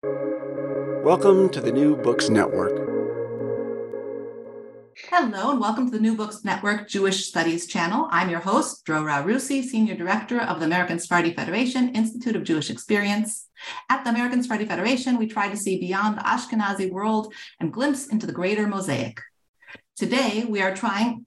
Welcome to the New Books Network. Hello, and welcome to the New Books Network Jewish Studies channel. I'm your host, Drora Arussy, Senior Director of the American Sephardi Federation Institute of Jewish Experience. At the American Sephardi Federation, we try to see beyond the Ashkenazi world and glimpse into the greater mosaic. Today, we are trying,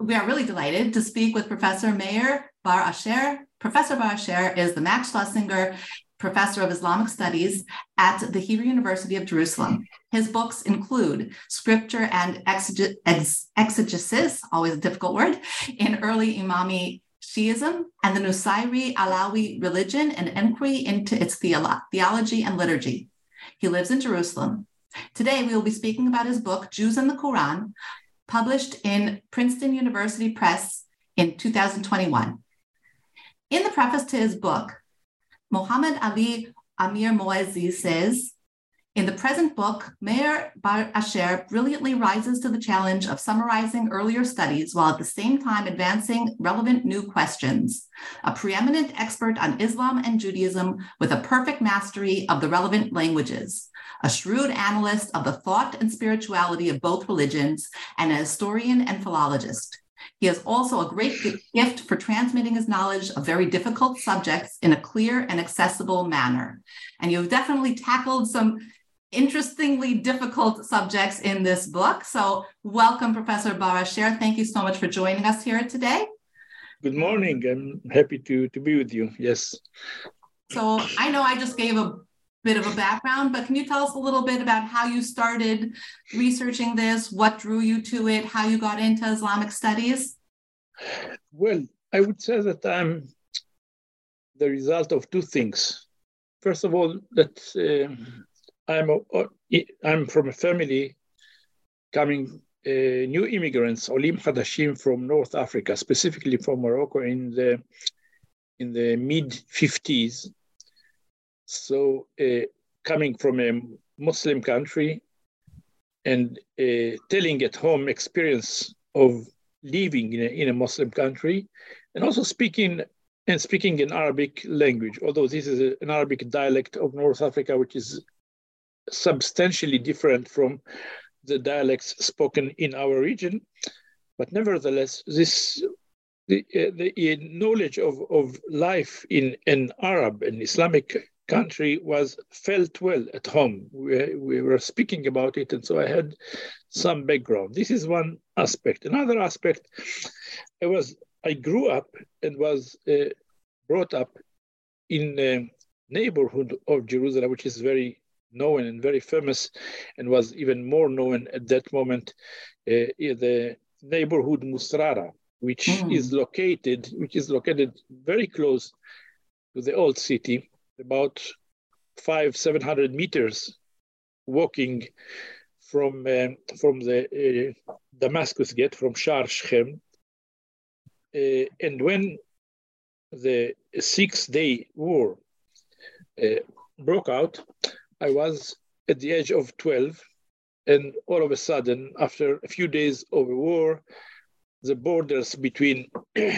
we are really delighted to speak with Professor Meir Bar Asher. Professor Bar Asher is the Max Schlesinger professor of Islamic studies at the Hebrew University of Jerusalem. His books include Scripture and Exegesis, always a difficult word, in early Imami Shiism and the Nusayri Alawi religion and inquiry into its theolo- theology and liturgy. He lives in Jerusalem. Today, we will be speaking about his book, Jews and the Quran, published in Princeton University Press in 2021. In the preface to his book, Mohammed Ali Amir Moezzi says, in the present book, Meir Bar Asher brilliantly rises to the challenge of summarizing earlier studies while at the same time advancing relevant new questions. A preeminent expert on Islam and Judaism with a perfect mastery of the relevant languages, a shrewd analyst of the thought and spirituality of both religions, and a historian and philologist. He has also a great gift for transmitting his knowledge of very difficult subjects in a clear and accessible manner. And you've definitely tackled some interestingly difficult subjects in this book. So, welcome, Professor Bar Asher. Thank you so much for joining us here today. Good morning. I'm happy to, to be with you. Yes. So, I know I just gave a bit of a background, but can you tell us a little bit about how you started researching this, what drew you to it, how you got into Islamic studies? Well, I would say that I'm the result of two things. First of all, that uh, I'm a, I'm from a family coming uh, new immigrants, Olim Hadashim from North Africa, specifically from Morocco in the in the mid 50s. So uh, coming from a Muslim country and uh, telling at home experience of living in a, in a Muslim country, and also speaking and speaking in Arabic language, although this is a, an Arabic dialect of North Africa, which is substantially different from the dialects spoken in our region. But nevertheless, this the, uh, the knowledge of, of life in an Arab and Islamic country was felt well at home. We, we were speaking about it, and so I had some background. This is one aspect. Another aspect, I was I grew up and was uh, brought up in a neighborhood of Jerusalem, which is very known and very famous, and was even more known at that moment, uh, the neighborhood Musrara, which mm. is located, which is located very close to the old city, about five, seven hundred meters walking from uh, from the uh, Damascus Gate from Shar Shechem. Uh, and when the Six Day War uh, broke out, I was at the age of 12, and all of a sudden, after a few days of war, the borders between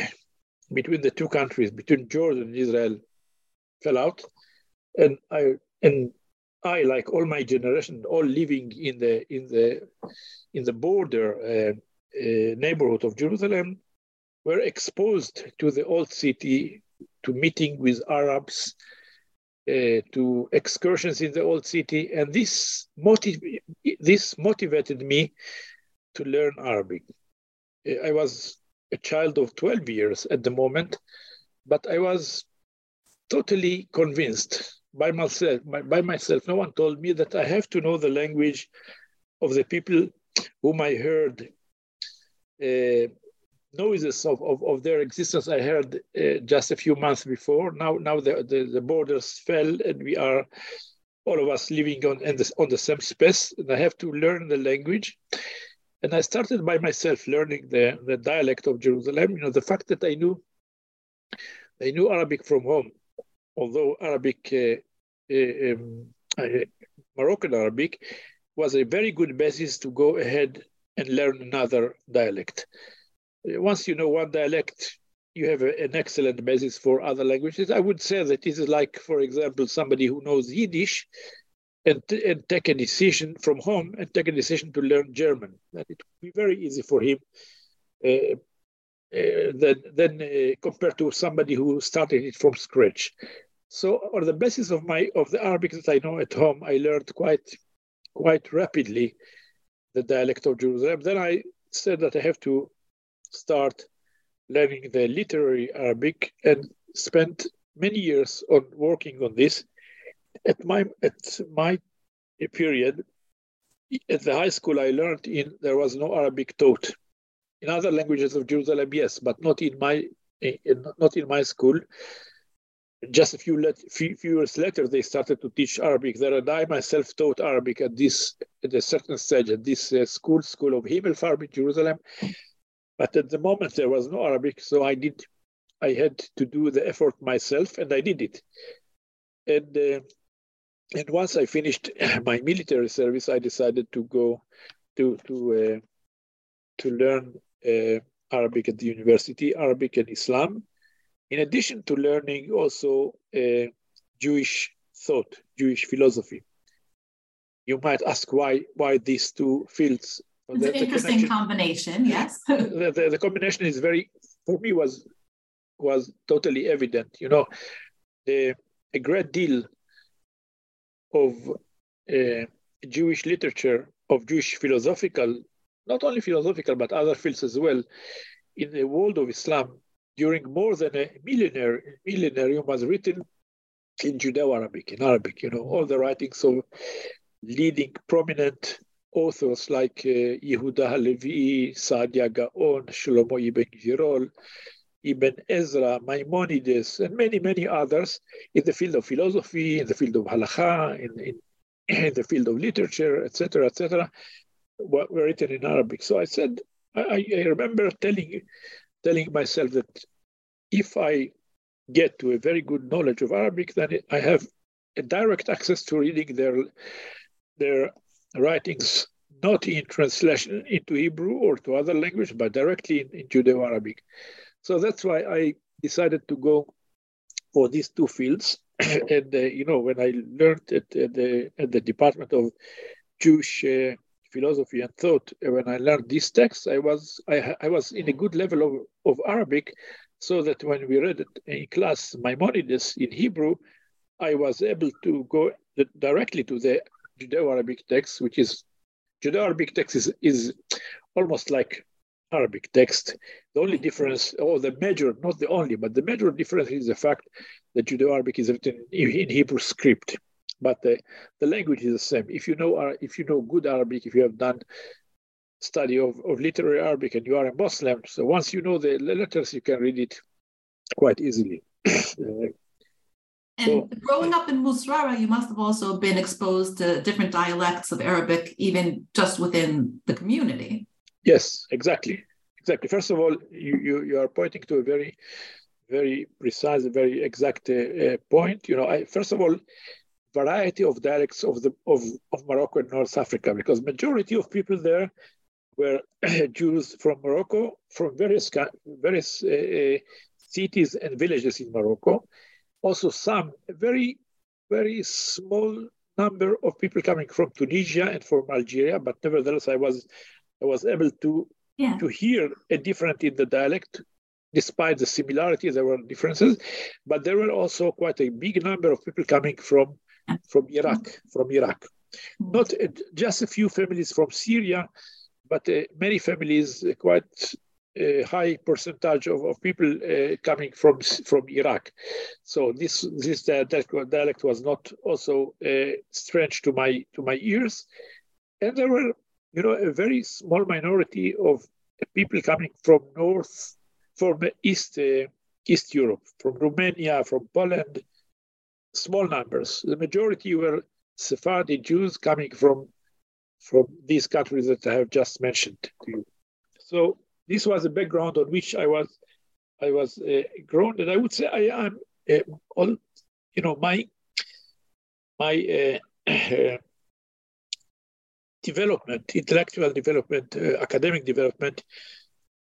between the two countries, between Jordan and Israel, fell out, and I and I, like all my generation, all living in the in the in the border uh, uh, neighborhood of Jerusalem, were exposed to the old city, to meeting with Arabs, uh, to excursions in the old city, and this motiv- this motivated me to learn Arabic. Uh, I was a child of 12 years at the moment, but I was totally convinced by myself. By, by myself, no one told me that I have to know the language of the people whom I heard uh, noises of, of, of, their existence. I heard uh, just a few months before. Now, now the, the, the, borders fell, and we are all of us living on the, on the same space. And I have to learn the language. And I started by myself learning the, the dialect of Jerusalem. You know, the fact that I knew I knew Arabic from home although Arabic, uh, uh, um, uh, Moroccan Arabic, was a very good basis to go ahead and learn another dialect. Once you know one dialect, you have a, an excellent basis for other languages. I would say that this is like, for example, somebody who knows Yiddish and, and take a decision from home and take a decision to learn German. That it would be very easy for him uh, uh, than, than uh, compared to somebody who started it from scratch. So, on the basis of my of the Arabic that I know at home, I learned quite quite rapidly the dialect of Jerusalem. Then I said that I have to start learning the literary Arabic and spent many years on working on this. At my at my period, at the high school I learned in there was no Arabic taught. In other languages of Jerusalem, yes, but not in my in, not in my school just a few, let, few, few, years later, they started to teach Arabic there, and I myself taught Arabic at this at a certain stage at this uh, school, School of Himmelfarb in Jerusalem. But at the moment, there was no Arabic, so I did, I had to do the effort myself, and I did it. And uh, and once I finished my military service, I decided to go to to uh, to learn uh, Arabic at the university, Arabic and Islam in addition to learning also uh, Jewish thought, Jewish philosophy. You might ask why why these two fields. It's the, an interesting combination, yes. the, the, the, combination is very, for me, was was totally evident. You know, the, a great deal of uh, Jewish literature, of Jewish philosophical, not only philosophical, but other fields as well, in the world of Islam during more than a millennium, millennium was written in Judeo-Arabic, in Arabic, you know, all the writings of leading prominent authors like uh, Yehuda Halevi, Saadia Gaon, Shlomo Ibn Gvirol, Ibn Ezra, Maimonides, and many, many others in the field of philosophy, in the field of halakha, in, in, in the field of literature, etc., etc., were written in Arabic. So I said, I, I remember telling telling myself that if I get to a very good knowledge of Arabic, then I have a direct access to reading their their writings, not in translation into Hebrew or to other language, but directly in, in Judeo-Arabic. So that's why I decided to go for these two fields. and uh, you know, when I learned at, at, the at the Department of Jewish uh, philosophy and thought when I learned these texts, I was I, I was in a good level of, of Arabic, so that when we read it in class Maimonides in Hebrew, I was able to go directly to the Judeo-Arabic text, which is Judeo-Arabic text is, is almost like Arabic text. The only difference, or the major, not the only, but the major difference is the fact that Judeo-Arabic is written in Hebrew script but the, the language is the same. If you know uh, if you know good Arabic, if you have done study of, of literary Arabic and you are a Muslim, so once you know the letters, you can read it quite easily. and so, growing up in Musrara, you must have also been exposed to different dialects of Arabic, even just within the community. Yes, exactly. Exactly. First of all, you, you, you are pointing to a very, very precise, very exact uh, uh, point. You know, I, first of all, variety of dialects of the of, of Morocco and North Africa because majority of people there were Jews from Morocco, from various various uh, cities and villages in Morocco. Also, some very very small number of people coming from Tunisia and from Algeria, but nevertheless, I was I was able to yeah. to hear a difference in the dialect. Despite the similarity, there were differences, but there were also quite a big number of people coming from from Iraq, from Iraq. Not uh, just a few families from Syria, but uh, many families, uh, quite a high percentage of, of people uh, coming from from Iraq. So this this dialect was not also uh, strange to my to my ears, and there were you know a very small minority of people coming from north, from east uh, East Europe, from Romania, from Poland, small numbers. The majority were Sephardi Jews coming from from these countries that I have just mentioned to you. So this was the background on which I was I was uh, grown, and I would say I am uh, all you know my my uh, development, intellectual development, uh, academic development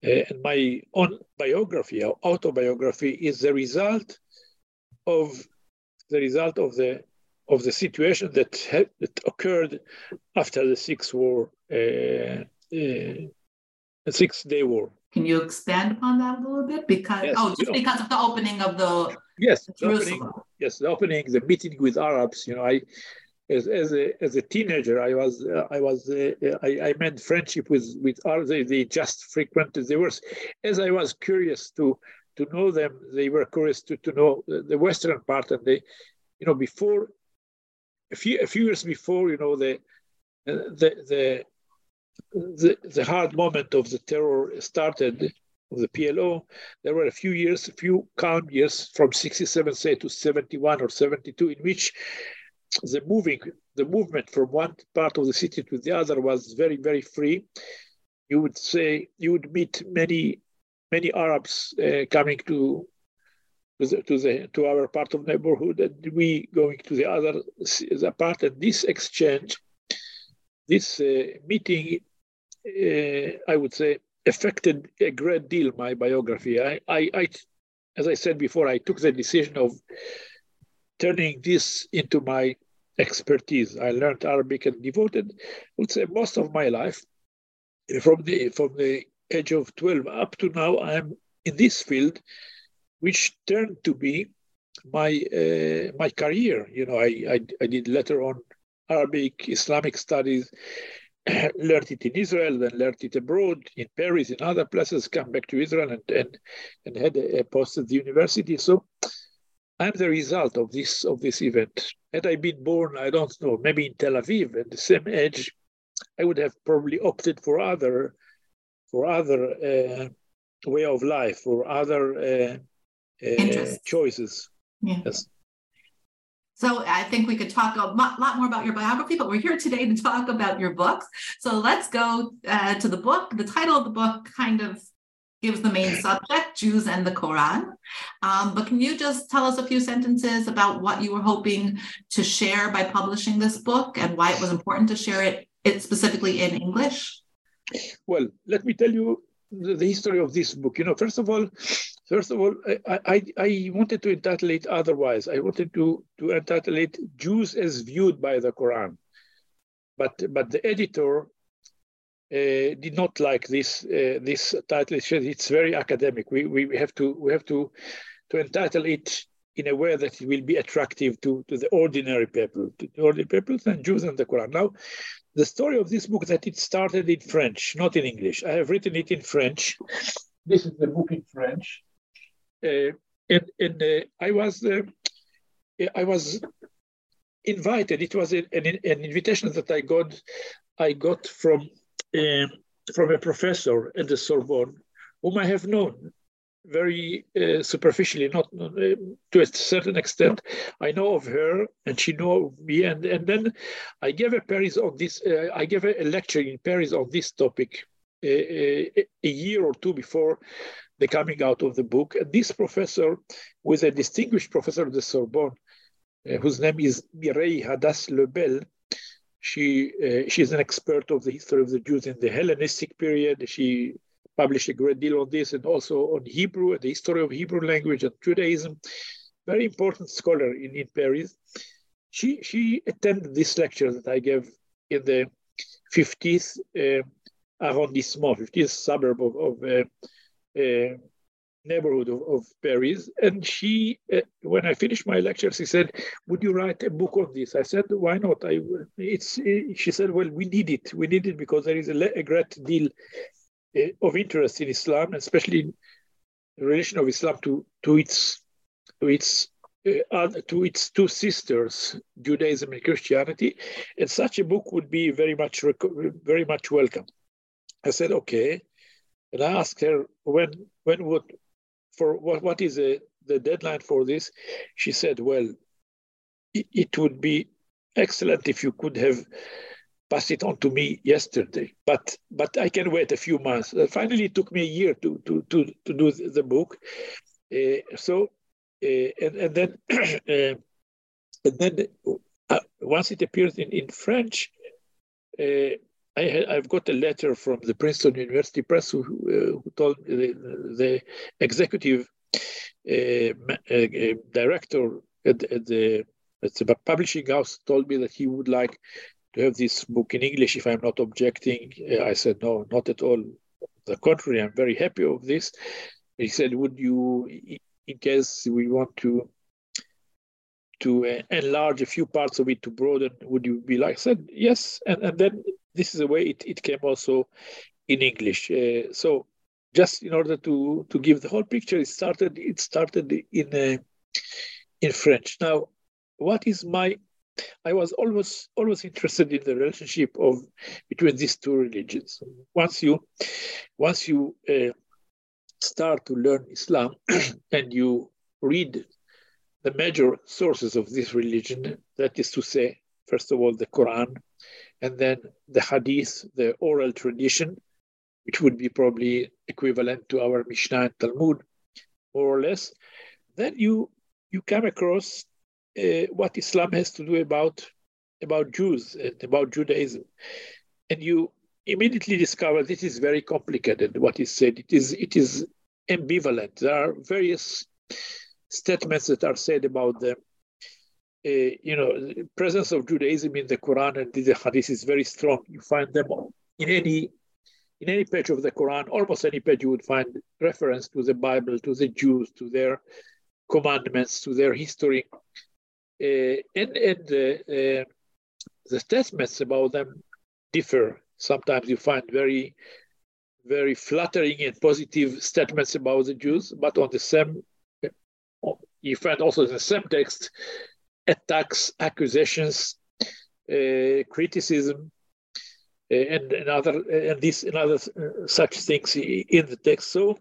Uh, and my own biography, autobiography, is the result of the result of the of the situation that, had, that occurred after the Six War, uh, uh, Six Day War. Can you expand upon that a little bit? Because yes, oh, just because of the opening of the yes, the opening, yes, the opening, the meeting with Arabs. You know, I as, as a as a teenager, I was uh, I was uh, I, I made friendship with with Arabs. They, they just frequented. They were as I was curious to to know them. They were curious to to know the western part, and they, you know, before a few a few years before, you know, the the the the, hard moment of the terror started of the PLO, there were a few years, a few calm years from 67, say, to 71 or 72, in which the moving, the movement from one part of the city to the other was very, very free. You would say you would meet many, many Arabs uh, coming to to the, to the to our part of neighborhood, and we going to the other the part. And this exchange, this uh, meeting, uh, I would say, affected a great deal my biography. I, I, I, as I said before, I took the decision of turning this into my expertise. I learned Arabic and devoted, I would say, most of my life from the from the age of 12 up to now. I'm in this field which turned to be my uh, my career. You know, I, I, I did later on Arabic, Islamic studies, learned it in Israel, then learned it abroad in Paris, in other places. Come back to Israel and and, and had a, a post at the university. So I'm the result of this of this event. Had I been born, I don't know, maybe in Tel Aviv at the same age, I would have probably opted for other for other uh, way of life or other uh, uh, choices. Yeah. Yes. So I think we could talk a lot more about your biography, but we're here today to talk about your books. So let's go uh, to the book. The title of the book kind of gives the main subject, Jews and the Quran. Um, but can you just tell us a few sentences about what you were hoping to share by publishing this book and why it was important to share it, it specifically in English? Well, let me tell you the, the history of this book. You know, first of all, First of all, I, I, I, wanted to entitle it otherwise. I wanted to, to entitle it Jews as Viewed by the Quran. But, but the editor uh, did not like this, uh, this title. It's very academic. We, we have, to, we have to, to entitle it in a way that it will be attractive to, to the ordinary people, to the ordinary people and Jews and the Quran. Now, the story of this book that it started in French, not in English. I have written it in French. This is the book in French. Uh, and, and uh, I was uh, I was invited. It was an, an, invitation that I got I got from from a professor at the Sorbonne, whom I have known very uh, superficially, not uh, to a certain extent. I know of her, and she know of me. And and then I gave a Paris on this. Uh, I gave a, lecture in Paris on this topic a, a, year or two before the coming out of the book. And this professor was a distinguished professor of the Sorbonne, uh, whose name is Mireille Hadas Lebel. She, uh, she is an expert of the history of the Jews in the Hellenistic period. She published a great deal on this and also on Hebrew, the history of Hebrew language and Judaism. Very important scholar in, in Paris. She, she attended this lecture that I gave in the 50th uh, arrondissement, 50th suburb of, of uh, uh, neighborhood of, of, Paris. And she, uh, when I finished my lecture, she said, "Would you write a book on this?" I said, "Why not?" I, it's. She said, "Well, we need it. We need it because there is a, a great deal uh, of interest in Islam, especially in relation of Islam to to its to its." Uh, to its two sisters, Judaism and Christianity, and such a book would be very much very much welcome. I said, okay. And I asked her when when would for what what is the, the deadline for this? She said, well, it, it would be excellent if you could have passed it on to me yesterday, but but I can wait a few months. Uh, finally, it took me a year to to to, to do the book. Uh, so uh, and and then uh, and then uh, once it appears in in French, uh, I have got a letter from the Princeton University Press who, uh, who told the, the executive uh, uh, director at, at, the, at the publishing house told me that he would like to have this book in English if I'm not objecting. Uh, I said, no, not at all. The contrary, I'm very happy of this. He said, would you, in case we want to to uh, enlarge a few parts of it to broaden, would you be like? I said, yes. And, and then this is the way it, it came also in English. Uh, so just in order to, to give the whole picture, it started, it started in, uh, in French. Now, what is my I was always always interested in the relationship of between these two religions. Once you once you uh, start to learn Islam and you read the major sources of this religion, that is to say, first of all, the Quran, and then the Hadith, the oral tradition, which would be probably equivalent to our Mishnah and Talmud, more or less, then you you come across uh, what Islam has to do about about Jews and about Judaism, and you immediately discover this is very complicated. What is said, it is it is ambivalent. There are various statements that are said about them. Uh, you know, presence of Judaism in the Quran and the Hadith is very strong. You find them in any in any page of the Quran, almost any page you would find reference to the Bible, to the Jews, to their commandments, to their history. Uh, and and uh, the statements about them differ. Sometimes you find very, very flattering and positive statements about the Jews, but on the same, you find also in the same text attacks, accusations, uh, criticism, uh, and, and other and this and other uh, such things in the text. So,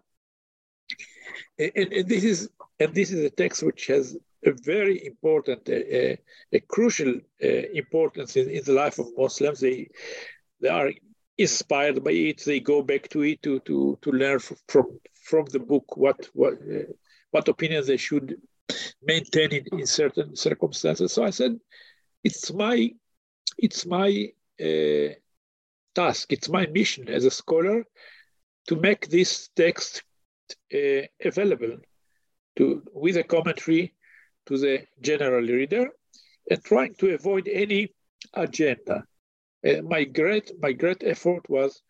and, and, this is and this is a text which has a very important, a, a crucial uh, importance in, in, the life of Muslims. They they are inspired by it. They go back to it to to to learn from from the book what what uh, what opinions they should maintain in, in certain circumstances. So I said, it's my it's my uh, task. It's my mission as a scholar to make this text uh, available to with a commentary to the general reader and trying to avoid any agenda. Uh, my great my great effort was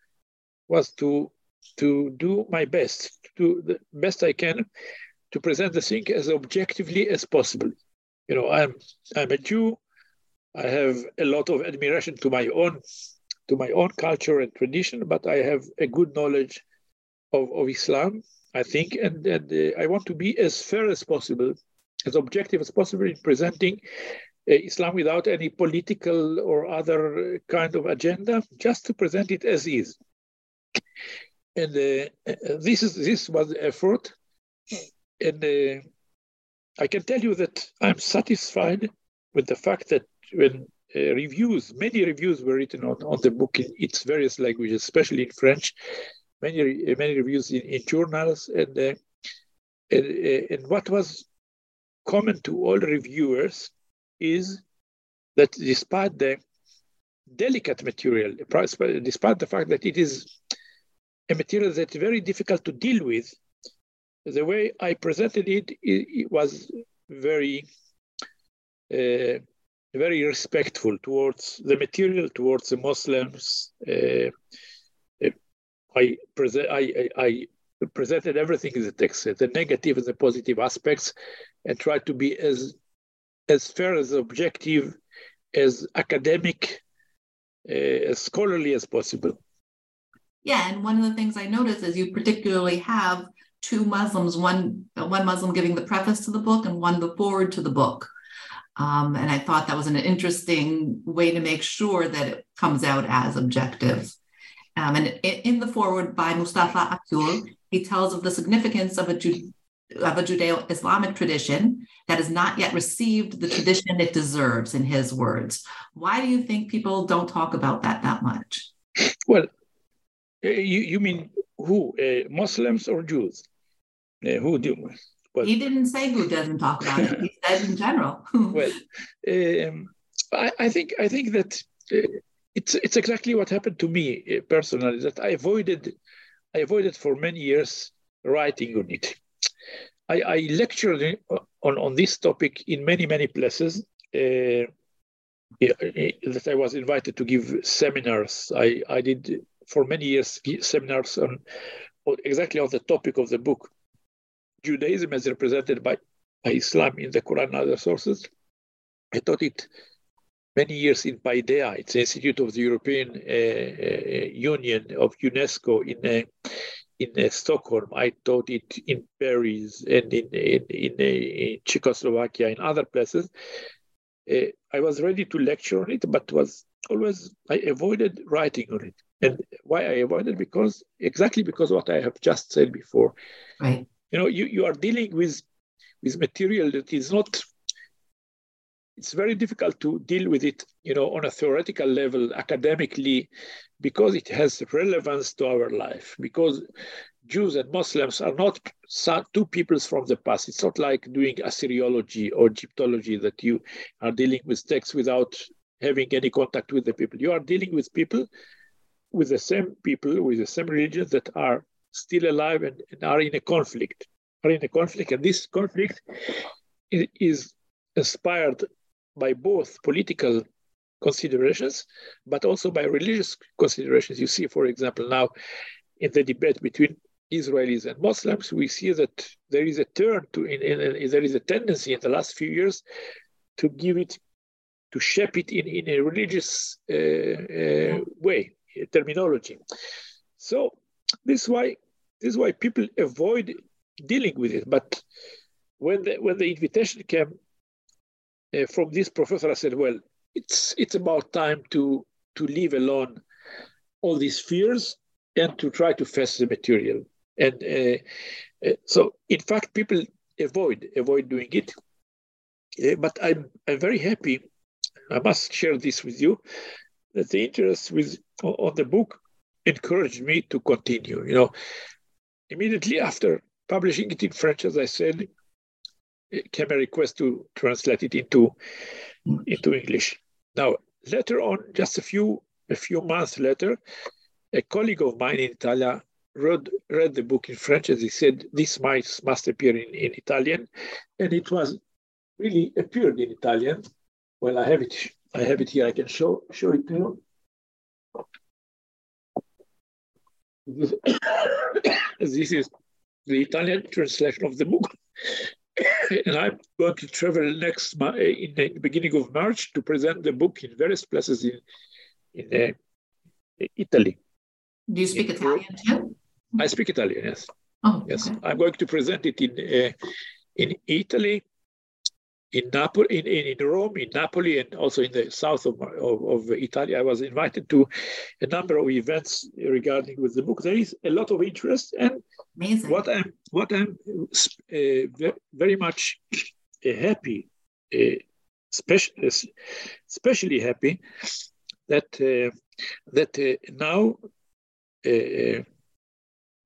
was to to do my best, to the best I can, to present the thing as objectively as possible. You know, I'm I'm a Jew. I have a lot of admiration to my own to my own culture and tradition, but I have a good knowledge of, of Islam, I think, and, and uh, I want to be as fair as possible as objective as possible in presenting uh, Islam without any political or other kind of agenda, just to present it as is. And uh, uh, this is this was the effort, and uh, I can tell you that I'm satisfied with the fact that when uh, reviews, many reviews were written on, on the book in its various languages, especially in French, many many reviews in, in journals, and, uh, and and what was common to all reviewers is that despite the delicate material, despite the fact that it is a material that's very difficult to deal with, the way I presented it, it, it was very, uh, very respectful towards the material, towards the Muslims. Uh, I, present, I, I, presented everything in the text, the negative and the positive aspects, and tried to be as as fair as objective, as academic, uh, as scholarly as possible. Yeah, and one of the things I noticed is you particularly have two Muslims, one one Muslim giving the preface to the book and one the forward to the book. Um, and I thought that was an interesting way to make sure that it comes out as objective. Um, and in the forward by Mustafa Akyol, he tells of the significance of a, of a Judeo Islamic tradition that has not yet received the tradition it deserves, in his words. Why do you think people don't talk about that that much? Well, uh, you, you mean who? Uh, Muslims or Jews? Uh, who do? Well, he didn't say who doesn't talk about it. He said in general. well, um, I, I, think I think that uh, it's it's exactly what happened to me uh, personally. That I avoided, I avoided for many years writing on it. I, I lectured on on this topic in many many places. Uh, that I was invited to give seminars. I, I did for many years seminars on, on exactly on the topic of the book, Judaism as represented by, by Islam in the Quran and other sources. I taught it many years in Paideia, it's the Institute of the European uh, uh, Union of UNESCO in uh, in uh, Stockholm. I taught it in Paris and in in, in, in Czechoslovakia, in other places. I was ready to lecture on it, but was always I avoided writing on it. And why I avoided because exactly because what I have just said before. Right. You know, you, you are dealing with with material that is not it's very difficult to deal with it, you know, on a theoretical level, academically, because it has relevance to our life. Because Jews and Muslims are not two peoples from the past. It's not like doing Assyriology or Egyptology that you are dealing with texts without having any contact with the people. You are dealing with people, with the same people, with the same religion that are still alive and, and are in a conflict. Are in a conflict, and this conflict is inspired by both political considerations, but also by religious considerations. You see, for example, now in the debate between Israelis and Muslims, we see that there is a turn to, in, in, in, there is a tendency in the last few years to give it, to shape it in, in a religious uh, uh, way, terminology. So this is why this is why people avoid dealing with it. But when the when the invitation came uh, from this professor, I said, well, it's it's about time to to leave alone all these fears and to try to face the material. And uh, uh, so, in fact, people avoid avoid doing it. Uh, but I'm I'm very happy. I must share this with you that the interest with on the book encouraged me to continue. You know, immediately after publishing it in French, as I said, came a request to translate it into into English. Now, later on, just a few a few months later, a colleague of mine in Italia read, read the book in French and he said, this might must appear in, in Italian. And it was really appeared in Italian. Well, I have it, I have it here. I can show show it to you. This, is the Italian translation of the book. and I'm going to travel next in the beginning of March to present the book in various places in in uh, Italy. Do you speak in Italian too? I speak Italian. Yes. Oh, yes. Okay. I'm going to present it in uh, in Italy, in Napoli, in, in, in, Rome, in Napoli, and also in the south of, of, of, Italy. I was invited to a number of events regarding with the book. There is a lot of interest, and Amazing. what I'm what I'm uh, very much uh, happy, uh, especially, especially happy that uh, that uh, now uh,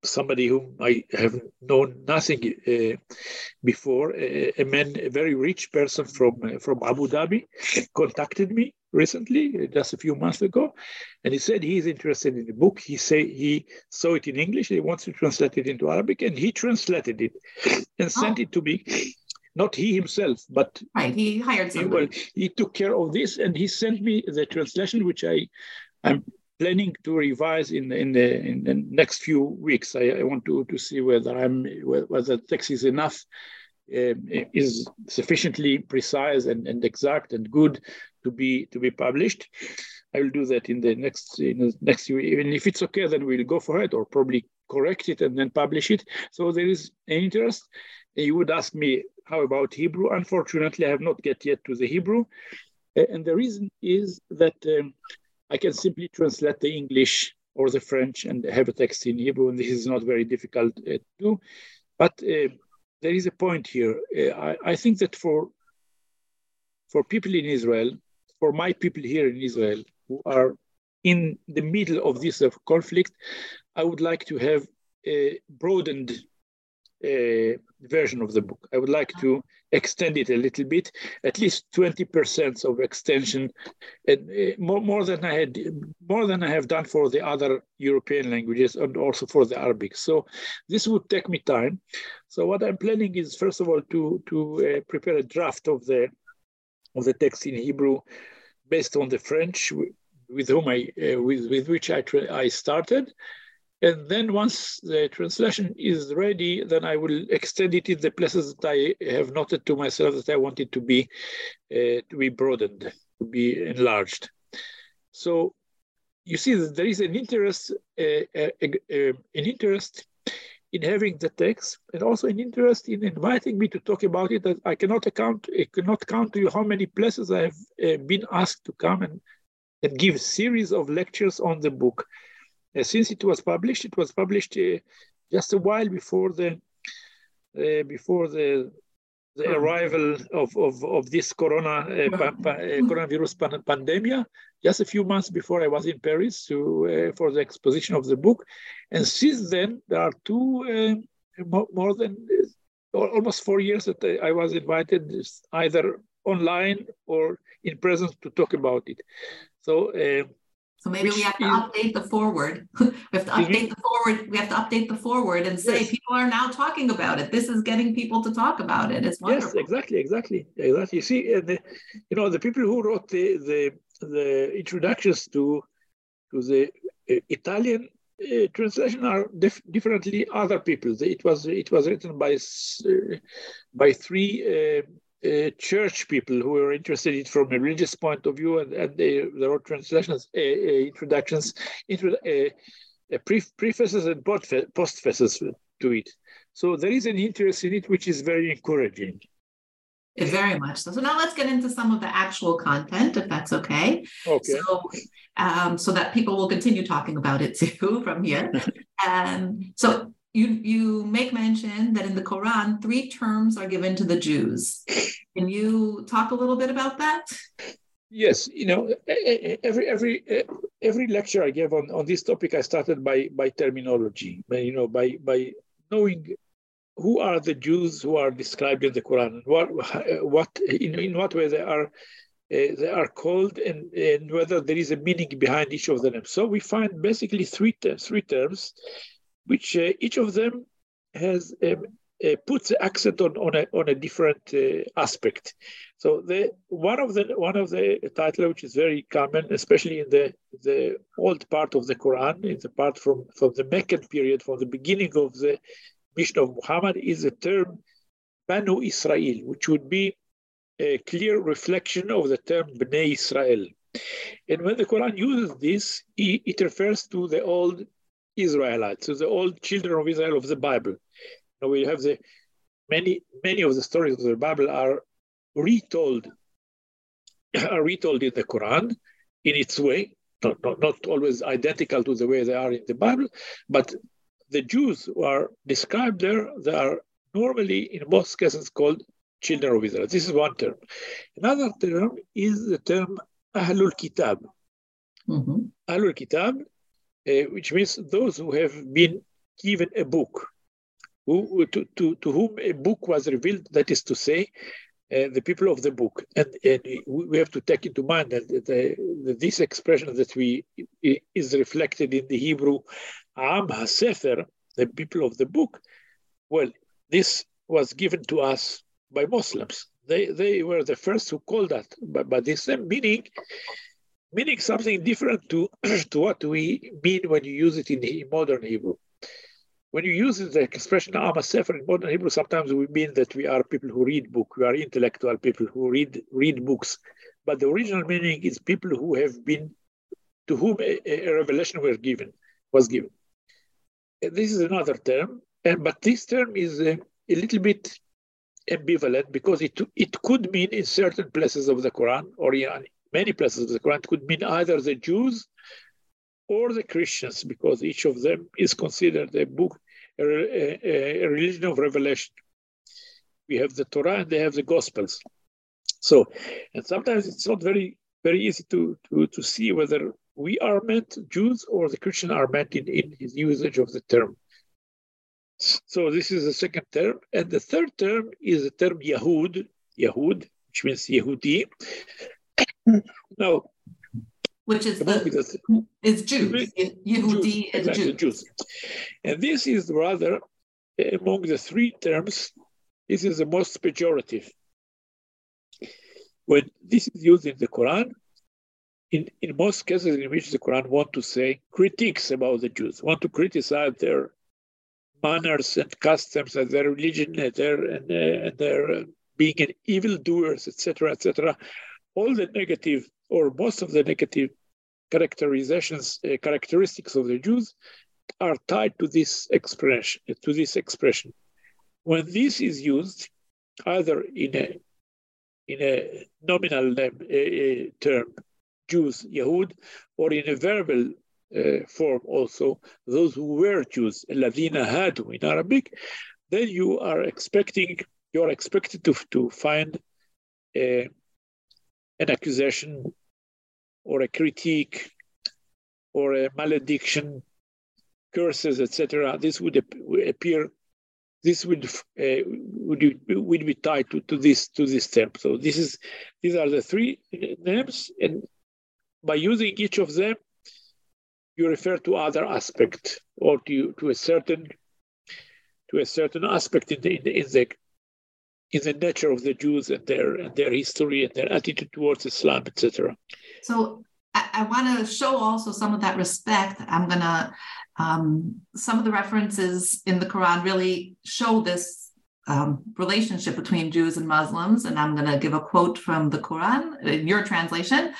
somebody whom I have known nothing uh, before, a, a, man, a very rich person from uh, from Abu Dhabi, contacted me recently, just a few months ago, and he said he is interested in the book. He say he saw it in English. He wants to translate it into Arabic, and he translated it and oh. sent it to me. Not he himself, but right. He hired somebody. He, well, he took care of this, and he sent me the translation, which I I'm planning to revise in in the in the next few weeks. I, I want to to see whether I'm whether the text is enough, uh, is sufficiently precise and, and exact and good to be to be published. I will do that in the next in the next year. Even if it's okay, then we'll go for it, or probably correct it and then publish it. So there is an interest. You would ask me how about Hebrew? Unfortunately, I have not get yet to the Hebrew, and the reason is that. Um, I can simply translate the English or the French and have a text in Hebrew, and this is not very difficult uh, to do. But uh, there is a point here. Uh, I, I, think that for for people in Israel, for my people here in Israel who are in the middle of this conflict, I would like to have a broadened uh, version of the book. I would like to extend it a little bit, at least 20% of extension, and uh, more, more than I had, more than I have done for the other European languages and also for the Arabic. So this would take me time. So what I'm planning is first of all to to uh, prepare a draft of the of the text in Hebrew based on the French with whom I uh, with with which I I started and then once the translation is ready, then I will extend it in the places that I have noted to myself that I want it to be uh, to be broadened, to be enlarged. So you see that there is an interest, uh, uh, uh, an interest in having the text, and also an interest in inviting me to talk about it. That I cannot account, I cannot count to you how many places I have uh, been asked to come and, and give series of lectures on the book. Uh, since it was published, it was published uh, just a while before the uh, before the the hmm. arrival of, of, of this corona uh, pa, pa, uh, coronavirus pan, pandemia just a few months before I was in Paris to, uh, for the exposition of the book, and since then there are two more, more, than almost four years that I was invited either online or in presence to talk about it. So so maybe we have to update the forward. we have to update the forward. We have to update the forward and say yes. people are now talking about it. This is getting people to talk about it. It's wonderful. Yes, exactly, exactly, exactly. You see, uh, the, you know, the people who wrote the the, the introductions to to the uh, Italian uh, translation are dif- differently other people. It was it was written by uh, by three uh, church people who are interested in it from a religious point of view, and, and they, there are translations, uh, uh, introductions, intro, uh, uh, pre- prefaces and postfaces to it. So there is an interest in it, which is very encouraging. Very much so. So now let's get into some of the actual content, if that's okay. Okay. So, um, so that people will continue talking about it too from here. um, so you you make mention that in the Quran three terms are given to the Jews. Can you talk a little bit about that? Yes, you know, every every every lecture I gave on, on this topic, I started by by terminology, by, you know, by by knowing who are the Jews who are described in the Quran, what what in, in what way they are uh, they are called, and, and whether there is a meaning behind each of them. So we find basically three three terms which uh, each of them has um, uh, puts the accent on, on, a, on a different uh, aspect. So the one of the one of the title which is very common, especially in the the old part of the Quran, in the part from, from the Meccan period, from the beginning of the mission of Muhammad, is the term Banu Israel, which would be a clear reflection of the term Bnei Israel. And when the Quran uses this, it refers to the old Israelites, so the old children of Israel of the Bible. Now we have the many many of the stories of the Bible are retold are retold in the Quran in its way, not, not, not always identical to the way they are in the Bible, but the Jews who are described there, they are normally in most cases called children of Israel. This is one term. Another term is the term Ahlul Kitab. Mm-hmm. Ahlul Kitab which means those who have been given a book, who, to, to, to whom a book was revealed, that is to say, uh, the people of the book. And, and, we have to take into mind that, that this expression that we is reflected in the Hebrew Am HaSefer, the people of the book. Well, this was given to us by Muslims. They, they were the first who called that, but, by this same meaning meaning something different to, to what we mean when you use it in modern Hebrew. When you use the expression Am Sefer in modern Hebrew, sometimes we mean that we are people who read book, we are intellectual people who read read books. But the original meaning is people who have been to whom a, a revelation were given was given. This is another term, and but this term is a, a little bit ambivalent because it it could mean in certain places of the Quran or in, many places of the Quran could mean either the Jews or the Christians, because each of them is considered a book, a, a, a religion of revelation. We have the Torah and they have the Gospels. So, and sometimes it's not very very easy to, to, to see whether we are meant Jews or the Christian are meant in, in his usage of the term. So this is the second term. And the third term is the term Yahud, Yahud, which means Yehudi. Now, which is the, is Jews. Yehudi is exactly, Jews. Jews. And this is rather among the three terms, this is the most pejorative. When this is used in the Quran, in, in most cases in which the Quran want to say critiques about the Jews, want to criticize their manners and customs and their religion and their, and, uh, and their uh, being an evildoers, etc., etc. All the negative or most of the negative characterizations, uh, characteristics of the Jews are tied to this expression. To this expression, when this is used, either in a in a nominal name, a, a term, Jews, Yahud, or in a verbal uh, form also, those who were Jews, Ladina Hadu in Arabic, then you are expecting, you are expected to, to find a, an accusation or a critique or a malediction, curses, etc. This would appear, this would uh, would, would be tied to, to this to this term. So this is these are the three names, and by using each of them, you refer to other aspect or to, to a certain to a certain aspect in the, in the, in the in the nature of the Jews and their and their history and their attitude towards Islam, etc. So I, I want to show also some of that respect. I'm gonna um, some of the references in the Quran really show this um, relationship between Jews and Muslims. And I'm to give a quote from the Quran in your translation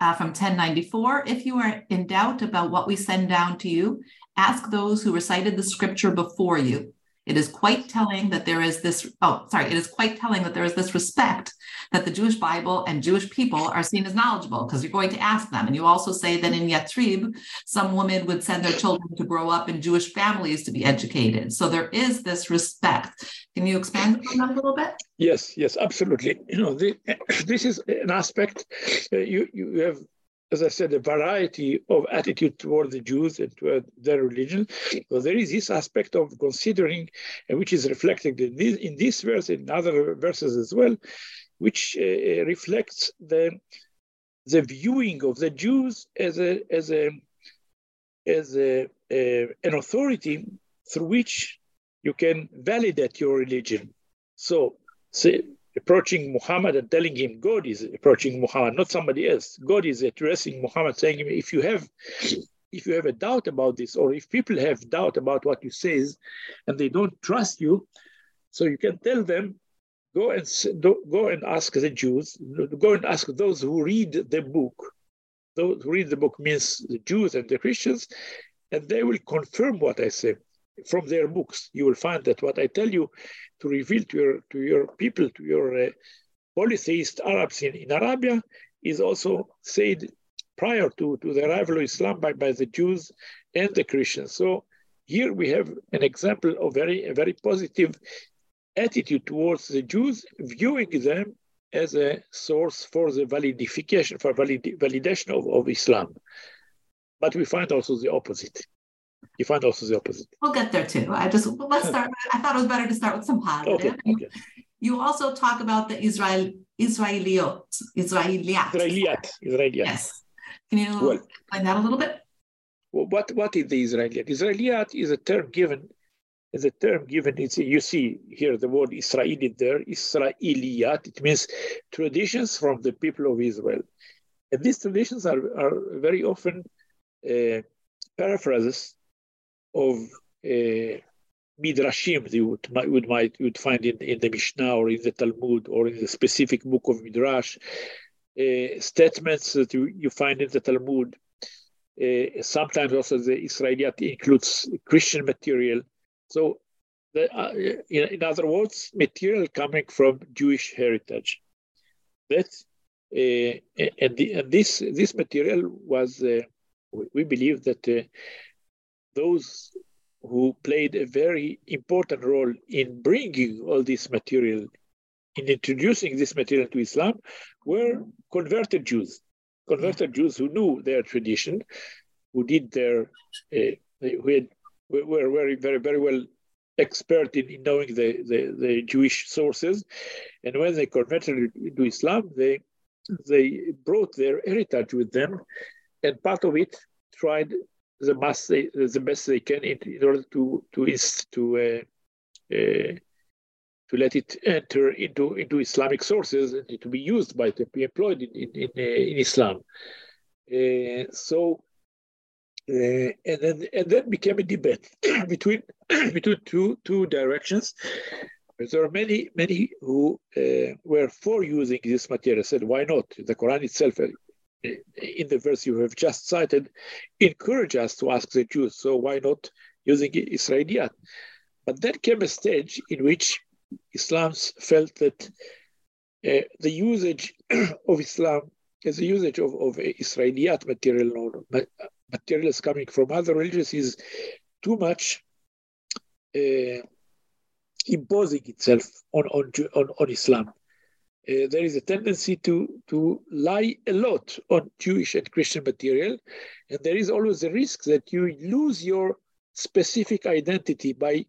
uh, from 1094. If you are in doubt about what we send down to you, ask those who recited the scripture before you. It is quite telling that there is this, oh, sorry, it is quite telling that there is this respect that the Jewish Bible and Jewish people are seen as knowledgeable because you're going to ask them. And you also say that in Yatrib, some women would send their children to grow up in Jewish families to be educated. So there is this respect. Can you expand on that a little bit? Yes, yes, absolutely. You know, the, this is an aspect uh, you, you have as I said, a variety of attitude toward the Jews and toward their religion. So there is this aspect of considering, and which is reflected in this, in this verse, in other verses as well, which uh, uh, reflects the the viewing of the Jews as a as a as a, uh, an authority through which you can validate your religion. So, say, approaching Muhammad and telling him God is approaching Muhammad, not somebody else. God is addressing Muhammad, saying, if you have if you have a doubt about this, or if people have doubt about what you say and they don't trust you, so you can tell them, go and go and ask the Jews, go and ask those who read the book. Those who read the book means the Jews and the Christians, and they will confirm what I say from their books. You will find that what I tell you to reveal to your to your people, to your uh, polytheist Arabs in, in Arabia, is also said prior to, to the arrival of Islam by, by the Jews and the Christians. So here we have an example of very a very positive attitude towards the Jews, viewing them as a source for the validification, for valid, validation of, of Islam. But we find also the opposite you find also the opposite. We'll get there too. I just let's start. I thought it was better to start with some positive. Okay, okay. You also talk about the Israel Israeliot Israeliyat. Israeliyat. Israeliyat. Yes. Can you well, explain that a little bit? Well, what what is the Israeliyat? Israeliyat is a term given. Is a term given. It's you see here the word Israeli there. Israeliyat. It means traditions from the people of Israel, and these traditions are are very often uh, paraphrases of uh, midrashim you would, would might you would find in, in the Mishnah or in the Talmud or in the specific book of Midrash, uh, statements that you, you find in the Talmud. Uh, sometimes also the Israeliyat includes Christian material. So, the, uh, in, in, other words, material coming from Jewish heritage. That uh, and, the, and, this this material was, uh, we believe that uh, those who played a very important role in bringing all this material, in introducing this material to Islam, were converted Jews. Converted Jews who knew their tradition, who did their, uh, who had, were very, very, very well expert in, in knowing the, the, the, Jewish sources. And when they converted to Islam, they they brought their heritage with them, and part of it tried the best they, the best they can in, in order to to to uh, uh, to let it enter into into Islamic sources and to be used by to be employed in in, in, uh, Islam. So uh, and then and then became a debate between between two two directions. There are many many who uh, were for using this material. Said why not? The Quran itself, in the verse you have just cited, encourage us to ask the Jews. So why not using Israeliyat? But then came a stage in which Islams felt that uh, the usage of Islam as a usage of, of Israeliyat material, materials coming from other religions is too much uh, imposing itself on, on, on, on Islam. Uh, there is a tendency to, to lie a lot on Jewish and Christian material, and there is always a risk that you lose your specific identity by,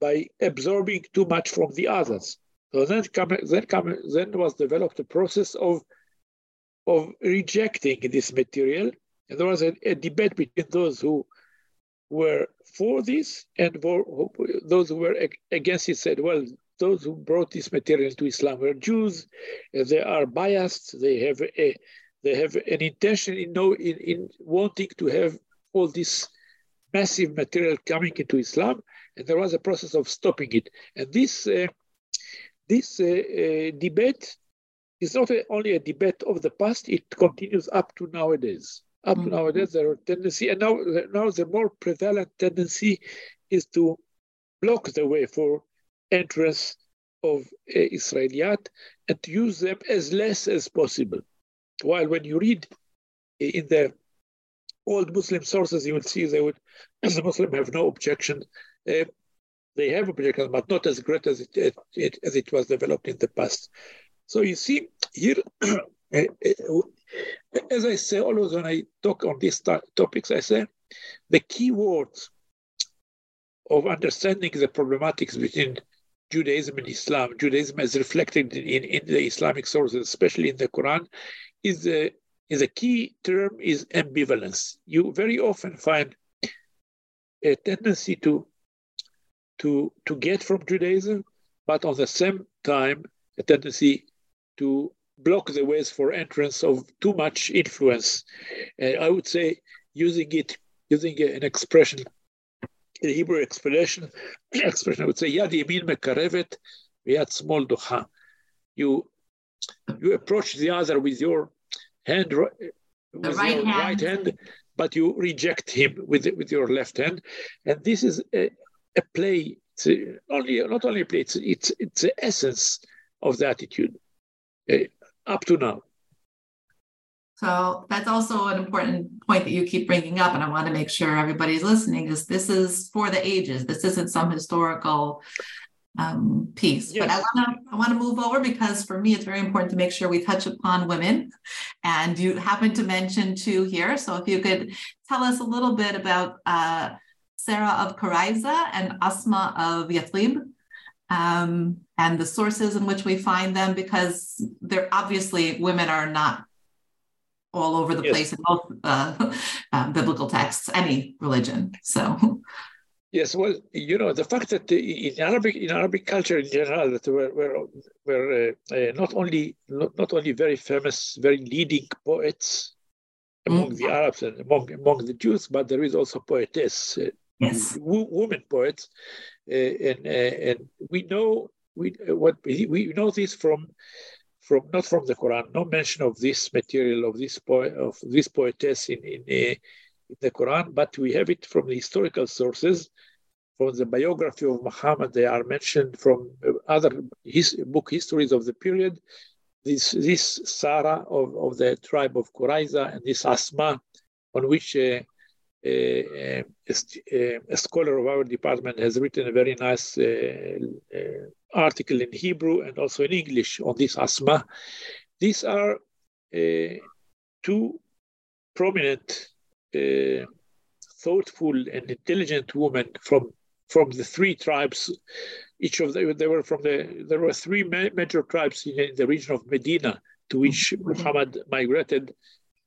by absorbing too much from the others. So then, come, then, come, then was developed a process of, of rejecting this material and there was a, a debate between those who were for this and who, those who were against it said, well, those who brought this material to Islam were Jews. They are biased. They have a they have an intention in know in, in wanting to have all this massive material coming into Islam, and there was a process of stopping it. And this uh, this uh, uh, debate is not a, only a debate of the past; it continues up to nowadays. Up mm-hmm. nowadays, there are tendency, and now, now the more prevalent tendency is to block the way for entrance of uh, Israeliyat and use them as less as possible. While when you read in the old Muslim sources, you will see they would, as a Muslim, have no objection. Uh, they have objections, but not as great as it, it, as it was developed in the past. So you see here, uh, as I say always when I talk on these topics, I say the key words of understanding the problematics between Judaism and Islam, Judaism as reflected in, in the Islamic sources, especially in the Quran, is a, is a key term is ambivalence. You very often find a tendency to, to, to get from Judaism, but on the same time, a tendency to block the ways for entrance of too much influence. Uh, I would say using it, using an expression, a Hebrew expression, expression, I would say yad yamin mekarevet, yad smol duha. You you approach the other with your hand, with right your hand. right hand, but you reject him with with your left hand, and this is a, a play. It's a, only not only a play. It's it's it's the essence of the attitude. Uh, up to now. So that's also an important point that you keep bringing up, and I want to make sure everybody's listening. Is this is for the ages? This isn't some historical um, piece. Yes. But I want to I want to move over because for me it's very important to make sure we touch upon women, and you happen to mention two here. So if you could tell us a little bit about uh, Sarah of Quraiza and Asma of Yathrib um, and the sources in which we find them, because they're obviously women are not all over the yes. place in both uh, uh, biblical texts, any religion. So. Yes, well, you know the fact that in Arabic in Arabic culture in general that were were, were uh, uh, not only not, not only very famous, very leading poets among mm. the Arabs and among among the Jews, but there is also poetess, uh, yes. women poets, uh, and uh, and we know we what we know this from from not from the Quran. No mention of this material of this of this poetess in in, eh, in the Quran, but we have it from the historical sources. From the biography of Muhammad, they are mentioned from eh, other his, book histories of the period. This this Sarah of, of the tribe of Quraiza and this Asma, on which uh, a, a, scholar of our department has written a very nice uh, article in Hebrew and also in English on this asma. These are uh, two prominent, thoughtful, and intelligent women from from the three tribes. Each of them, they were from the, there were three major tribes in, in the region of Medina to which mm-hmm. Muhammad migrated